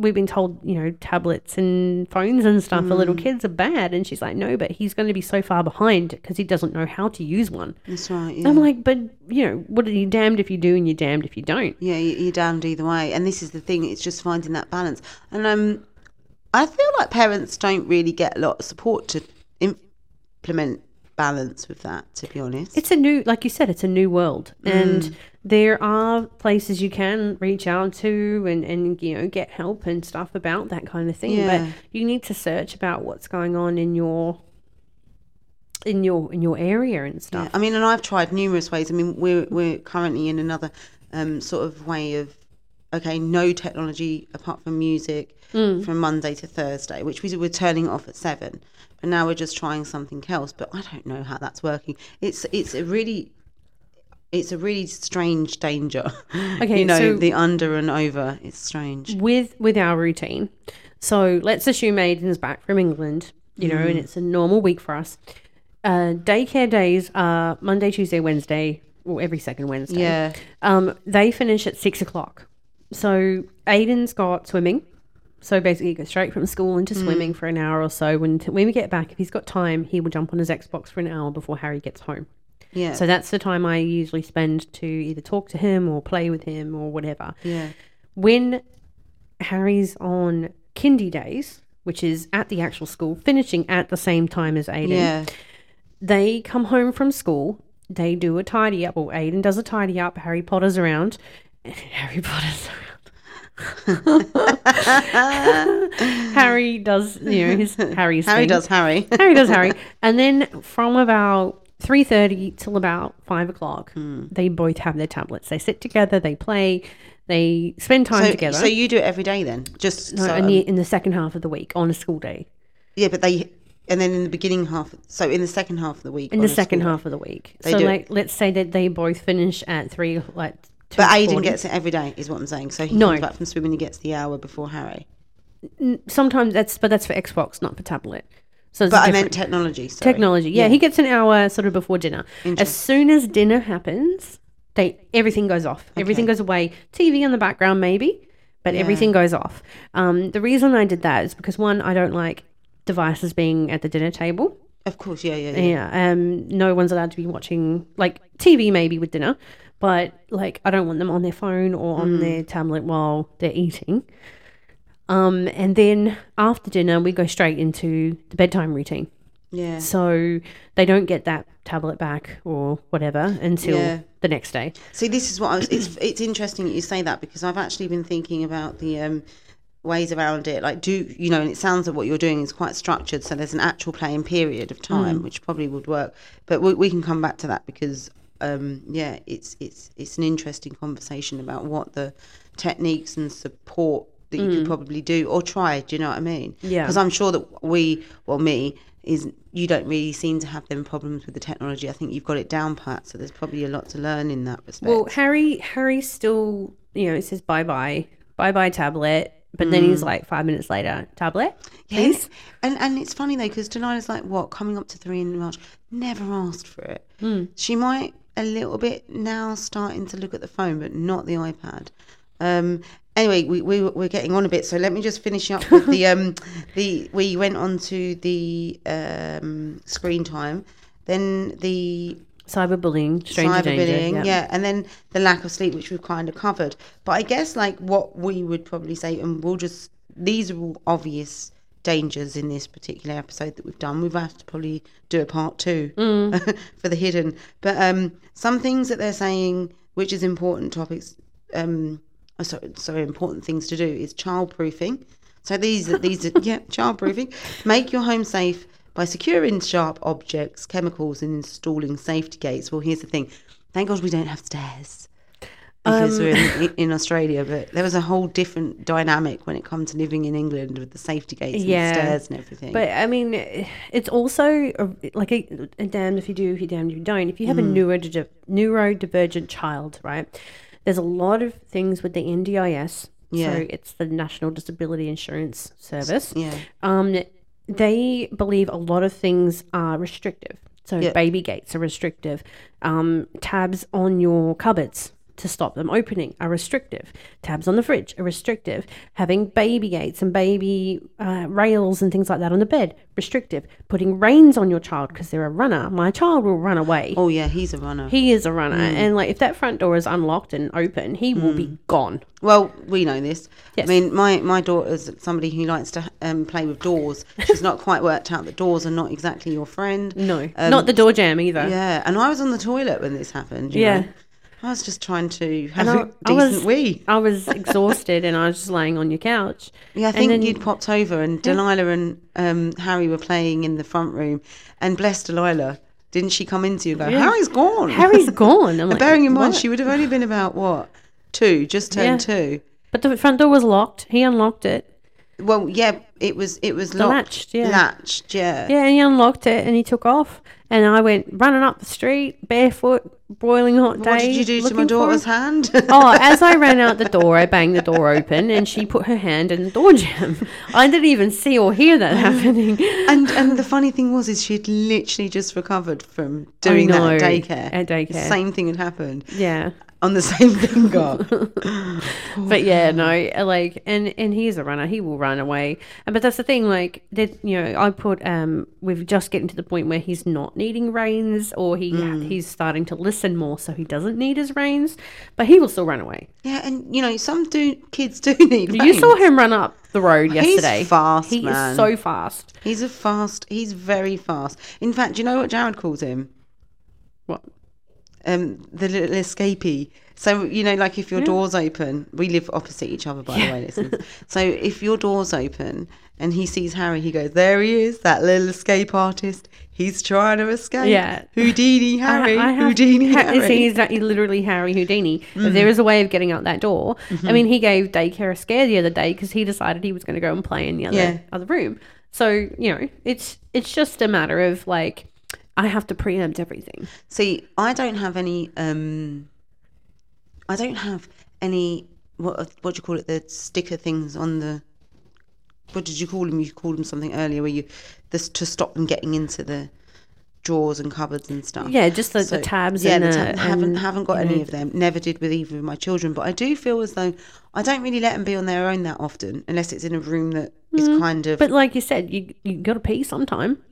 we've been told, you know, tablets and phones and stuff for Mm. little kids are bad." And she's like, "No, but he's going to be so far behind because he doesn't know how to use one." that's right. Yeah. I'm like, "But you know, what are you damned if you do and you're damned if you don't?" Yeah, you- you're damned either way. And this is the thing; it's just finding that balance. And um, I feel like parents don't really get a lot of support to implement balance with that. To be honest, It's a new, like you said, it's a new world, Mm. and there are places you can reach out to and and you know get help and stuff about that kind of thing. Yeah. But you need to search about what's going on in your in your in your area and stuff. I mean, and I've tried numerous ways. I mean, we're we're currently in another um, sort of way of okay, no technology apart from music from Monday to Thursday, which we were turning off at seven. But now we're just trying something else. But I don't know how that's working. It's it's a really it's a really strange danger. Okay, you know so- the under and over. It's strange. with with our routine. So let's assume Aiden's back from England, you know, Mm. and it's a normal week for us. Uh, daycare days are Monday, Tuesday, Wednesday, or every second Wednesday. Yeah. Um, they finish at six o'clock. So Aiden's got swimming. So basically, he goes straight from school into Mm. swimming for an hour or so. When when we get back, if he's got time, he will jump on his Xbox for an hour before Harry gets home. Yeah. So that's the time I usually spend to either talk to him or play with him or whatever yeah. when Harry's on kindy days, which is at the actual school, finishing at the same time as Aiden, Yeah. they come home from school, they do a tidy up, or Aiden does a tidy up, Harry Potter's around, Harry Potter's around. Harry does, you know, his Harry's Harry thing. does Harry. Harry does Harry. And then from about 3.30 till about 5 o'clock, Hmm. they both have their tablets. They sit together, they play, they spend time so, together. so you do it every day then? Just No, so, in, the, in the second half of the week on a school day. Yeah, but they and then in the beginning half, so in the second half of the week. In the second half of the week. So, it. like, let's say that they both finish at three, like. But Aiden 2:40. gets it every day, is what I'm saying. So he No. comes back from swimming, he gets the hour before Harry. Sometimes that's, but that's for Xbox, not for tablet. So it's But I different. meant technology. Sorry. technology. Yeah, he gets an hour sort of before dinner. As soon as dinner happens, they everything goes off. Everything goes away. TV in the background, maybe, but everything goes off. Um, the reason I did that is because one, I don't like devices being at the dinner table. Of course, yeah, yeah, yeah. Yeah, um, no one's allowed to be watching like TV maybe with dinner, but like I don't want them on their phone or on their tablet while they're eating. Um, and then after dinner, we go straight into the bedtime routine. Yeah. So they don't get that tablet back or whatever until Yeah. the next day. See, this is what I was. It's it's interesting that you say that because I've actually been thinking about the um, ways around it. Like, do you know? And it sounds like what you're doing is quite structured. So there's an actual playing period of time, which probably would work. But we, we can come back to that because, um, yeah, it's it's it's an interesting conversation about what the techniques and support that you could probably do or try. Do you know what I mean? Yeah. Because I'm sure that we, well, me. Is you don't really seem to have them problems with the technology. I think you've got it down pat, so there's probably a lot to learn in that respect. Well, Harry, Harry still, you know, it says bye bye, bye bye tablet. But then he's like five minutes later, tablet, please. And and it's funny though because Delilah's like what coming up to three in March, never asked for it. Hmm. She might a little bit now starting to look at the phone, but not the iPad. Um, anyway, we, we we're getting on a bit, so let me just finish up with the um the we went on to the um screen time, then the Cyberbullying, stranger danger. cyberbullying, yeah. yeah, and then the lack of sleep, which we've kind of covered. But I guess like what we would probably say, and we'll just these are all obvious dangers in this particular episode that we've done. We've had to probably do a part two for the hidden, but um, some things that they're saying, which is important topics, um, oh, sorry, sorry, important things to do is child proofing. So these are these are yeah, child proofing. Make your home safe by securing sharp objects, chemicals, and installing safety gates. Well, here's the thing. Thank God we don't have stairs because we're in, in Australia. But there was a whole different dynamic when it comes to living in England with the safety gates Yeah. and stairs and everything. But I mean, it's also a, like a, a damned if you do, if you damned if you don't. If you have a neurodiver- neurodivergent child, right? There's a lot of things with the NDIS. Yeah. So it's the National Disability Insurance Service. yeah, Um, they believe a lot of things are restrictive. So Yeah. baby gates are restrictive. Um, tabs on your cupboards to stop them opening are restrictive. Tabs on the fridge are restrictive. Having baby gates and baby uh, rails and things like that on the bed restrictive. Putting reins on your child because they're a runner. My child will run away. oh yeah, he's a runner. He is a runner, Mm. and like if that front door is unlocked and open, he will be gone. Well, we know this. Yes. I mean, my, my daughter's somebody who likes to um, play with doors. She's not quite worked out that doors are not exactly your friend. No, Um, not the door jamb either. Yeah, and I was on the toilet when this happened. you Yeah. know. I was just trying to have And a I- decent I was- wee. I was exhausted and I was just laying on your couch. Yeah, I And think then- you'd popped over, and Delilah and um, Harry were playing in the front room, and bless Delilah, didn't she come into you and go, Yeah. Harry's gone? Harry's gone. I'm like, bearing in mind, "What?" she would have only been about what two, just turned two. But the front door was locked. He unlocked it. Well, yeah, it was it was locked, latched, yeah. latched, yeah. Yeah, and he unlocked it and he took off. And I went running up the street barefoot, boiling hot day. What did you do to my daughter's hand? oh, as I ran out the door, I banged the door open and she put her hand in the door jamb. I didn't even see or hear that happening. and and the funny thing was, is she'd literally just recovered from doing that at daycare. at daycare. The same thing had happened Yeah. on the same finger. but yeah, no, like, and and he's a runner. He will run away. And but that's the thing, like, that you know, I put um, we've just getting to the point where he's not needing reins, or he Mm. he's starting to listen more, so he doesn't need his reins, but he will still run away. yeah, and you know, some do kids do need. You saw him run up the road yesterday. He's fast, He man. is so fast. He's a fast. He's very fast. In fact, do you know what Jared calls him? What? um, the little escapee. So you know, like if your door's open, we live opposite each other, by the way. Listeners. so if your door's open and he sees Harry, he goes, "There he is, that little escape artist. He's trying to escape. Yeah. Houdini, Harry, I, I have, Houdini, Ha- Harry." See, he's like- literally Harry Houdini. If there is a way of getting out that door, Mm-hmm. I mean, he gave daycare a scare the other day because he decided he was going to go and play in the other Yeah. other room. So you know, it's it's just a matter of like, I have to preempt everything. See, I don't have any. Um, I don't have any. What what do you call it? The sticker things on the. What did you call them? You called them something earlier, where you this to stop them getting into the drawers and cupboards and stuff. Yeah, just the, So, the tabs. Yeah, and the tab- haven't haven't got any know, of them. Never did with either of my children. But I do feel as though I don't really let them be on their own that often, unless it's in a room that is mm. kind of. But like you said, you you got to pee sometime.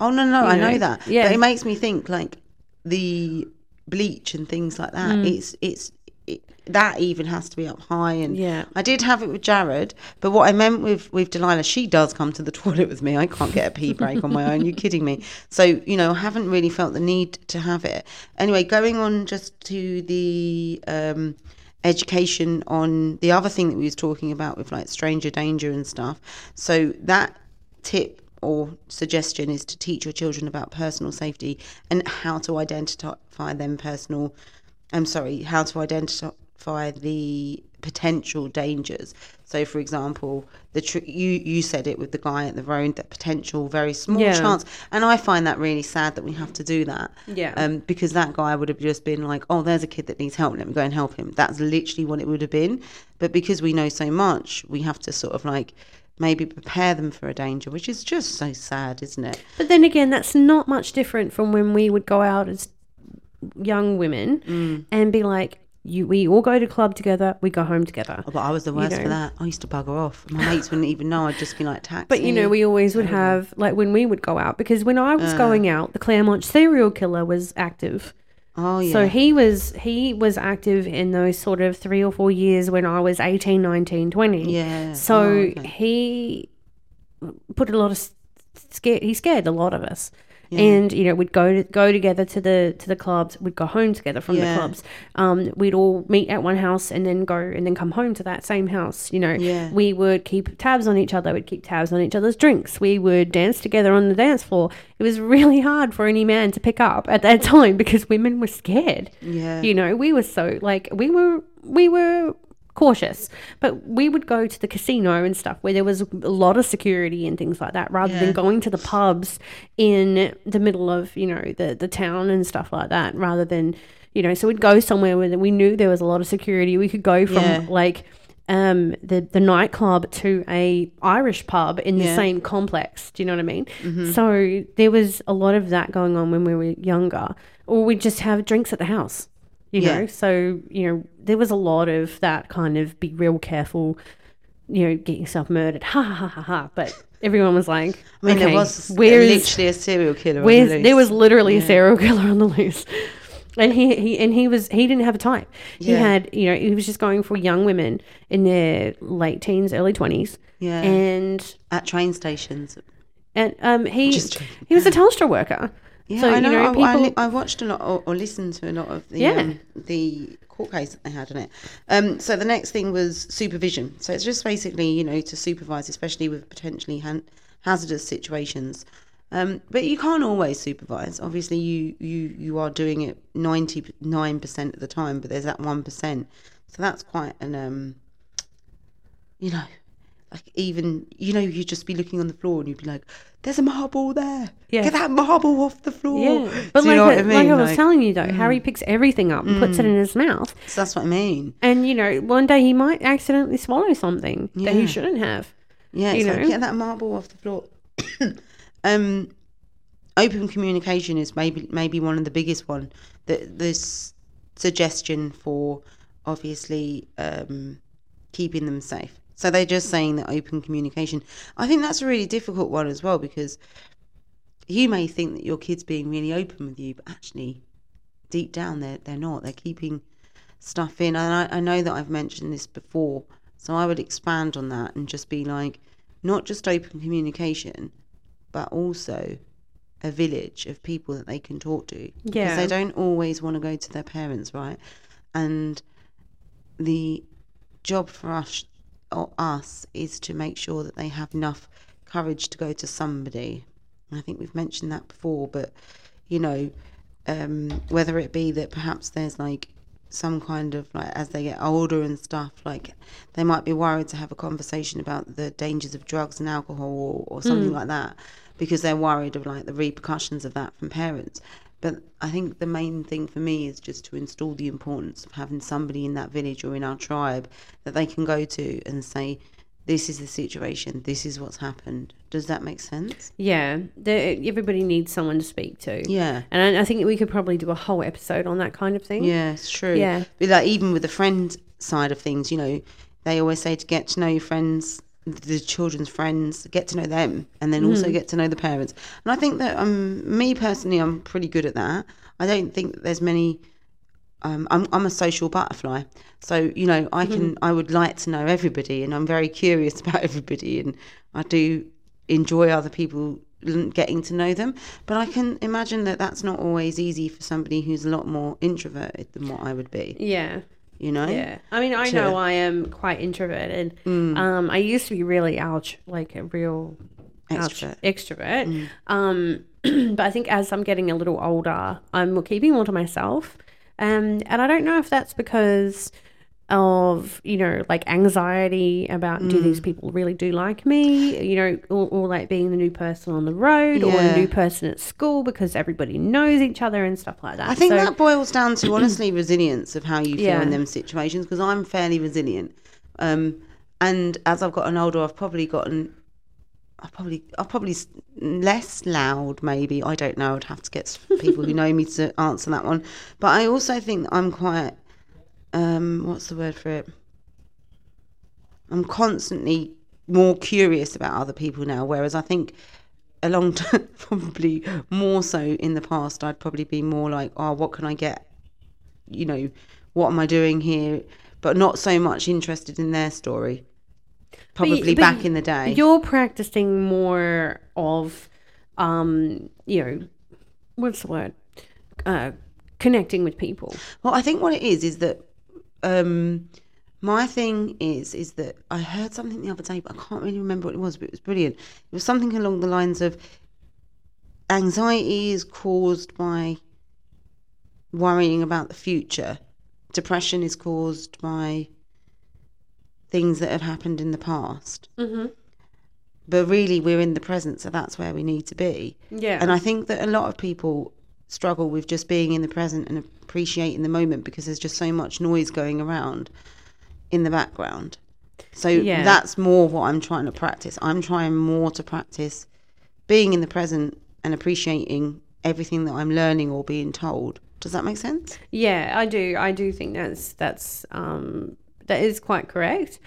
oh no, no, I know, know that. yeah. But it makes me think like the bleach and things like that. Mm. It's it's it, that even has to be up high and Yeah. I did have it with Jared, but what I meant with with Delilah, she does come to the toilet with me. I can't get a pee break on my own. You're kidding me? So you know, I haven't really felt the need to have it. Anyway, going on just to the um, education on the other thing that we was talking about with like stranger danger and stuff. So that tip or suggestion is to teach your children about personal safety and how to identify them personal I'm sorry, how to identify the potential dangers. So, for example, the tr- you you said it with the guy at the road, that potential very small Yeah. chance, and I find that really sad that we have to do that. Yeah. Um, because that guy would have just been like, "Oh, there's a kid that needs help. Let me go and help him." That's literally what it would have been. But because we know so much, we have to sort of like maybe prepare them for a danger, which is just so sad, isn't it? But then again, that's not much different from when we would go out as young women Mm. and be like, "You, we all go to club together, we go home together." Oh, but I was the worst know. for that. I used to bugger off. My mates wouldn't even know. I'd just be like, taxi. But you know, we always would have like when we would go out because when I Uh. was going out, the Claremont serial killer was active. Oh yeah. So he was he was active in those sort of three or four years when I was 18, 19, 20. Yeah. So Oh, okay. he put a lot of scared. He scared a lot of us. And you know we'd go to go together to the to the clubs. We'd go home together from Yeah. the clubs. Um, we'd all meet at one house and then go and then come home to that same house. You know, Yeah. we would keep tabs on each other. We'd keep tabs on each other's drinks. We would dance together on the dance floor. It was really hard for any man to pick up at that time because women were scared. Yeah. You know, we were so like we were we were cautious, but we would go to the casino and stuff where there was a lot of security and things like that, rather Yeah. than going to the pubs in the middle of you know the the town and stuff like that. Rather than you know, so we'd go somewhere where we knew there was a lot of security. We could go from Yeah. like um the the nightclub to a Irish pub in the Yeah. same complex. Do you know what I mean? So there was a lot of that going on when we were younger, or we'd just have drinks at the house. You Yeah. know, so you know there was a lot of that kind of be real careful. You know, get yourself murdered, ha ha ha ha ha. But everyone was like, I mean, okay, there was where's literally a serial killer. on the Where's, loose. there was literally a serial killer on the loose. And he, he and he was he didn't have a type. He Yeah. had you know he was just going for young women in their late teens, early twenties. Yeah. And at train stations. and um he Just he was a Telstra worker. Yeah, so I you know. know I, I, li- I watched a lot or, or listened to a lot of the Yeah. um, the court case that they had on it. Um, so the next thing was supervision. So it's just basically you know to supervise, especially with potentially han- hazardous situations. Um, but you can't always supervise. Obviously, you you you are doing it ninety nine percent of the time, but there's that one percent. So that's quite an um, you know, like even you know you'd just be looking on the floor and you'd be like, "There's a marble there. Yeah. Get that marble off the floor." yeah, but like, know I, what I mean? like I was Like, mm. telling you though, Harry picks everything up and puts it in his mouth, so that's what I mean. and you know one day he might accidentally swallow something that he shouldn't have. Yeah, You it's like, know? get that marble off the floor. um, open communication is maybe maybe one of the biggest one. That this suggestion for obviously um, keeping them safe. So they're just saying that open communication. I think that's a really difficult one as well because you may think that your kid's being really open with you, but actually, deep down, they're they're not. They're keeping stuff in. And I, I know that I've mentioned this before, so I would expand on that and just be like, not just open communication, but also a village of people that they can talk to. Because Yeah. they don't always want to go to their parents, right? And the job for us or us is to make sure that they have enough courage to go to somebody. And I think we've mentioned that before, but you know, um, whether it be that perhaps there's like some kind of like as they get older and stuff, like they might be worried to have a conversation about the dangers of drugs and alcohol or, or something like that because they're worried of like the repercussions of that from parents. But I think the main thing for me is just to install the importance of having somebody in that village or in our tribe that they can go to and say, this is the situation, this is what's happened. Does that make sense? Yeah, the, everybody needs someone to speak to. Yeah. And I, I think we could probably do a whole episode on that kind of thing. Yeah, it's true. Yeah. But like even with the friend side of things, you know, they always say to get to know your friends, the children's friends, get to know them, and then also get to know the parents. And I think that um, me personally, I'm pretty good at that. I don't think that there's many um, I'm I'm a social butterfly, so you know I can I would like to know everybody, and I'm very curious about everybody, and I do enjoy other people getting to know them. But I can imagine that that's not always easy for somebody who's a lot more introverted than what I would be. Yeah. You know? Yeah, I mean, I to- know I am quite introverted. Mm. Um, I used to be really ouch, like a real ouch- Extrovert. extrovert. Mm. Um, but I think as I'm getting a little older, I'm keeping more to myself. Um, and I don't know if that's because of you know like anxiety about do these Mm. people really do like me you know or, or like being the new person on the road or Yeah. the new person at school because everybody knows each other and stuff like that I think So- that boils down to honestly resilience of how you feel Yeah. in them situations because I'm fairly resilient. Um, and as I've gotten older, I've probably gotten, I probably, I've probably less loud. Maybe I don't know. I'd have to get people who know me to answer that one. But I also think I'm quite, um, what's the word for it? I'm constantly more curious about other people now, whereas I think a long time, probably more so in the past, I'd probably be more like, oh, what can I get? You know, what am I doing here? But not so much interested in their story. Probably but back y- in the day. You're practicing more of, um, you know, what's the word? Uh, connecting with people. Well, I think what it is is that um, my thing is is that I heard something the other day, but I can't really remember what it was. But it was brilliant. It was something along the lines of anxiety is caused by worrying about the future. Depression is caused by things that have happened in the past. Mm-hmm. But really, we're in the present, so that's where we need to be. Yeah. And I think that a lot of people struggle with just being in the present and appreciating the moment because there's just so much noise going around in the background. So Yeah. that's more what I'm trying to practice. I'm trying more to practice being in the present and appreciating everything that I'm learning or being told. Does that make sense? Yeah, I do. I do think that's that's um that is quite correct.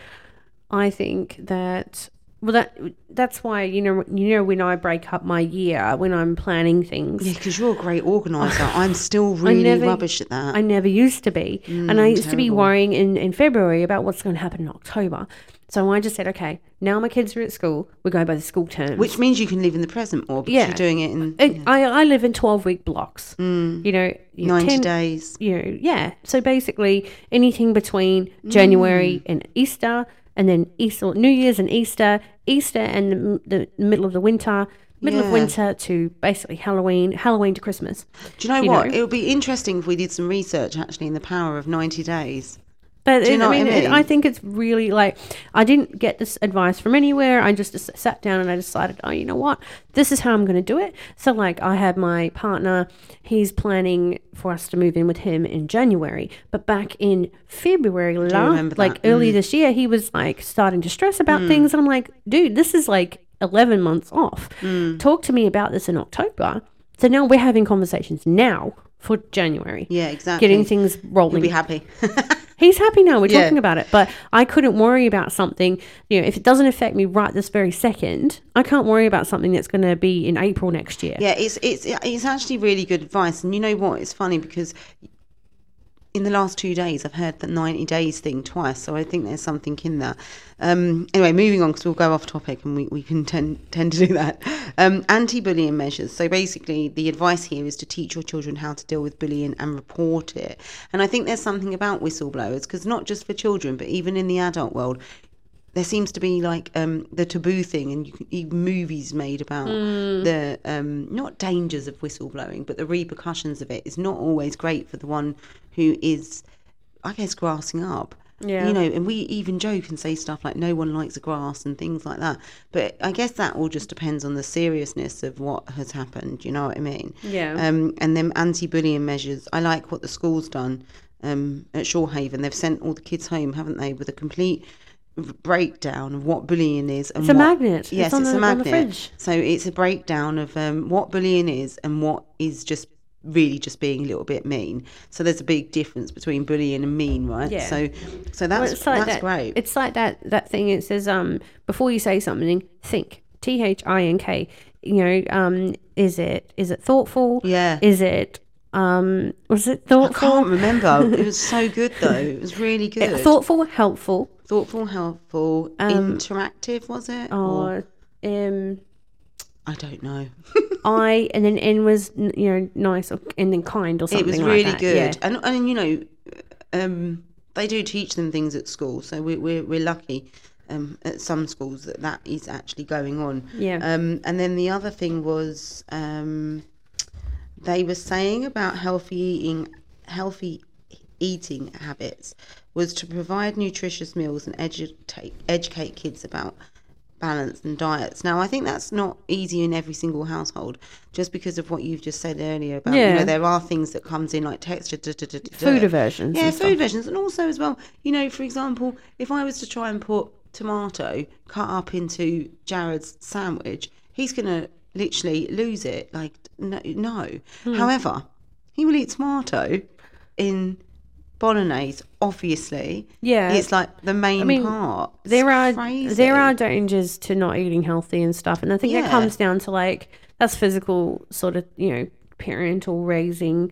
I think that well that that's why you know you know when I break up my year when I'm planning things Yeah, because you're a great organizer. I'm still really never- rubbish at that. I never used to be. Mm, and I used to be worrying in, in February about what's going to happen in October. So I just said, okay, now my kids are at school. We're going by the school term, Which means you can live in the present more because Yeah. you're doing it in It- I, I live in 12 week blocks. Mm. You know, you know, 90 10 days. You know, yeah. So basically, anything between January mm. and Easter, and then Easter, New Year's and Easter, Easter and the, the middle of the winter, middle of winter to basically Halloween, Halloween to Christmas. Do you know you what? know. It would be interesting if we did some research actually in the power of 90 days. But you it- know I what I mean, it- I think it's really like I didn't get this advice from anywhere. I just s- sat down and I decided, oh, you know what, this is how I'm going to do it. So, like, I had my partner; he's planning for us to move in with him in January. But back in February, la- remember that. like early this year, he was like starting to stress about Mm. things, and I'm like, dude, this is like 11 months off. Mm. Talk to me about this in October. So now we're having conversations now for January. Yeah, exactly. Getting things rolling. You'll be happy. He's happy now. We're Yeah. talking about it, but I couldn't worry about something. You know, if it doesn't affect me right this very second, I can't worry about something that's going to be in April next year. yeah, it's it's it's actually really good advice. And you know what? It's funny because in the last two days I've heard the 90 days thing twice, so I think there's something in that. Um, anyway, moving on because we'll go off topic and we, we can tend, tend to do that. Um, Anti bullying measures. So basically, the advice here is to teach your children how to deal with bullying and report it. And I think there's something about whistleblowers because not just for children, but even in the adult world, there seems to be like um, the taboo thing, and you can, even movies made about the um, not dangers of whistleblowing, but the repercussions of it is not always great for the one who is, I guess, grassing up. Yeah. You know, and we even joke and say stuff like "no one likes the grass" and things like that. But I guess that all just depends on the seriousness of what has happened. You know what I mean? Yeah. Um, and then anti-bullying measures. I like what the school's done um, at Shorehaven. They've sent all the kids home, haven't they, with a complete breakdown of what bullying is and It's a what- magnet. Yes, It's on it's the- a magnet. So it's a breakdown of um, what bullying is and what is just really just being a little bit mean. So there's a big difference between bullying and mean, right? Yeah. So so Well, that's it's like that's that, great. It's like that that thing. It says um before you say something, think. T H I N K. You know, um, is it is it thoughtful? Yeah. Is it Um, was it I can't remember. it was so good though. It was really good. Thoughtful, helpful. Thoughtful, helpful, interactive. Was it? Or- Or um, I don't know. I and then N was you know nice or, and then kind or something. it was really good, Yeah. and and you know, um, they do teach them things at school, so we, we're we're lucky. Um, at some schools that that is actually going on. Yeah. Um, and then the other thing was um, they were saying about healthy eating, healthy eating habits was to provide nutritious meals and educate educate kids about balance and diets. Now, I think that's not easy in every single household, just because of what you've just said earlier about you know there are things that comes in like texture, da, da, da. Food aversions Yeah, food aversions, and also as well, you know, for example, if I was to try and put tomato cut up into Jared's sandwich, he's gonna literally lose it. Like no, no. Hmm. However, he will eat tomato in bolognese. Obviously, Yeah. it's like the main mean, part. It's there are crazy. there are dangers to not eating healthy and stuff, and I think that comes down to like that's physical sort of you know parental raising,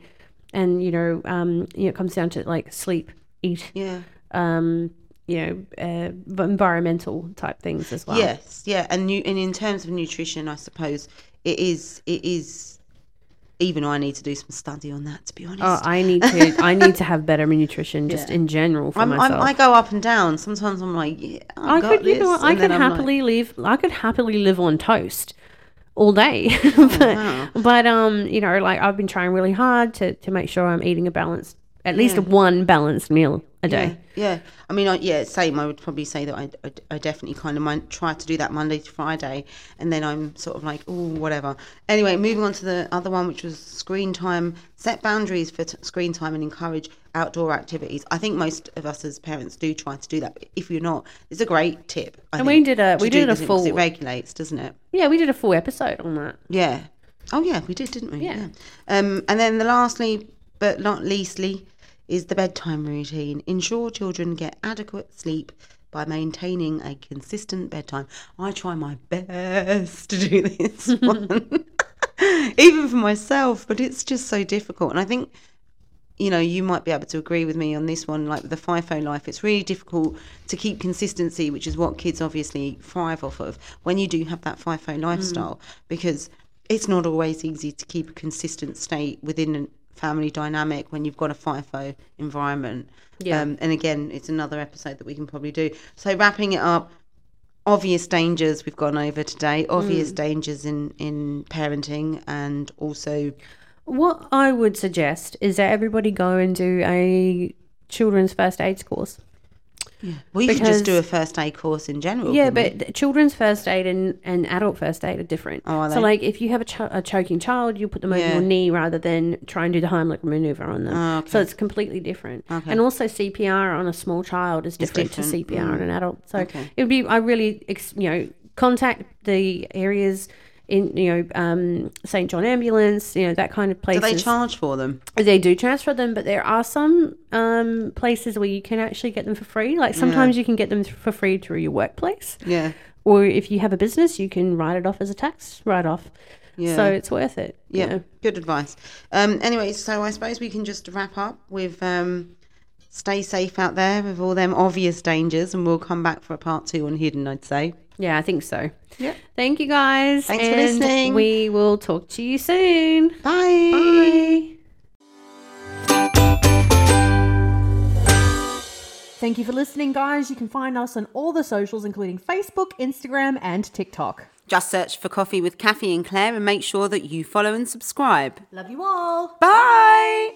and you know um you know it comes down to like sleep, eat, yeah. um you know uh, environmental type things as well. Yes, yeah, and nu- and in terms of nutrition, I suppose it is it is. Even I need to do some study on that, to be honest. Oh, I need to. I need to have better nutrition just Yeah. in general for I'm, I'm, myself. I go up and down. Sometimes I'm like, yeah, I could, you know, what, I could I'm like, happily live. I could happily live on toast all day. but, wow. but um, you know, like I've been trying really hard to to make sure I'm eating a balanced, at least one balanced meal a day. Yeah, yeah. I mean, I, yeah, same. I would probably say that I, I, I definitely kind of mind, try to do that Monday to Friday, and then I'm sort of like, oh, whatever. Anyway, moving on to the other one, which was screen time. Set boundaries for t- screen time and encourage outdoor activities. I think most of us as parents do try to do that. But if you're not, it's a great tip. I And think, we did a- we did a 'cause it- 'cause full- It regulates, doesn't it? Yeah, we did a full episode on that. Yeah. Oh yeah, we did, didn't we? Yeah. Um, and then the lastly, but not leastly, is the bedtime routine. Ensure children get adequate sleep by maintaining a consistent bedtime. I try my best to do this one, even for myself, but it's just so difficult. And I think you know, you might be able to agree with me on this one. Like with the FIFO life, it's really difficult to keep consistency, which is what kids obviously thrive off of when you do have that FIFO mm. lifestyle, because it's not always easy to keep a consistent state within a family dynamic when you've got a FIFO environment. Yeah. Um, and again, it's another episode that we can probably do. So wrapping it up, obvious dangers we've gone over today, obvious dangers in in parenting, and also What I would suggest is that everybody go and do a children's first aid course. Well, you could just do a first aid course in general. Yeah, but children's first aid and, and adult first aid are different. Oh, are so, like, if you have a, ch- a choking child, you put them over Yeah. your knee rather than try and do the Heimlich maneuver on them. Oh, okay. So it's completely different. Okay. And also CPR on a small child is different, different, to CPR on mm. an adult. So Okay. it would be, I really, ex- you know, contact the areas in, you know, um, St. John Ambulance, you know, that kind of place. do they charge for them? They do transfer them, but there are some um, places where you can actually get them for free. Like sometimes you can get them for free through your workplace, Yeah, or if you have a business, you can write it off as a tax write off. Yeah. So it's worth it. you yeah, know. good advice. Um, anyway, so I suppose we can just wrap up with um, stay safe out there with all them obvious dangers, and we'll come back for a part two on hidden. I'd say. Yeah, I think so. Yeah. Thank you guys. Thanks for listening. We will talk to you soon. Bye. Bye. Thank you for listening, guys. You can find us on all the socials, including Facebook, Instagram, and TikTok. Just search for Coffee with Cathy and Claire, and make sure that you follow and subscribe. Love you all. Bye.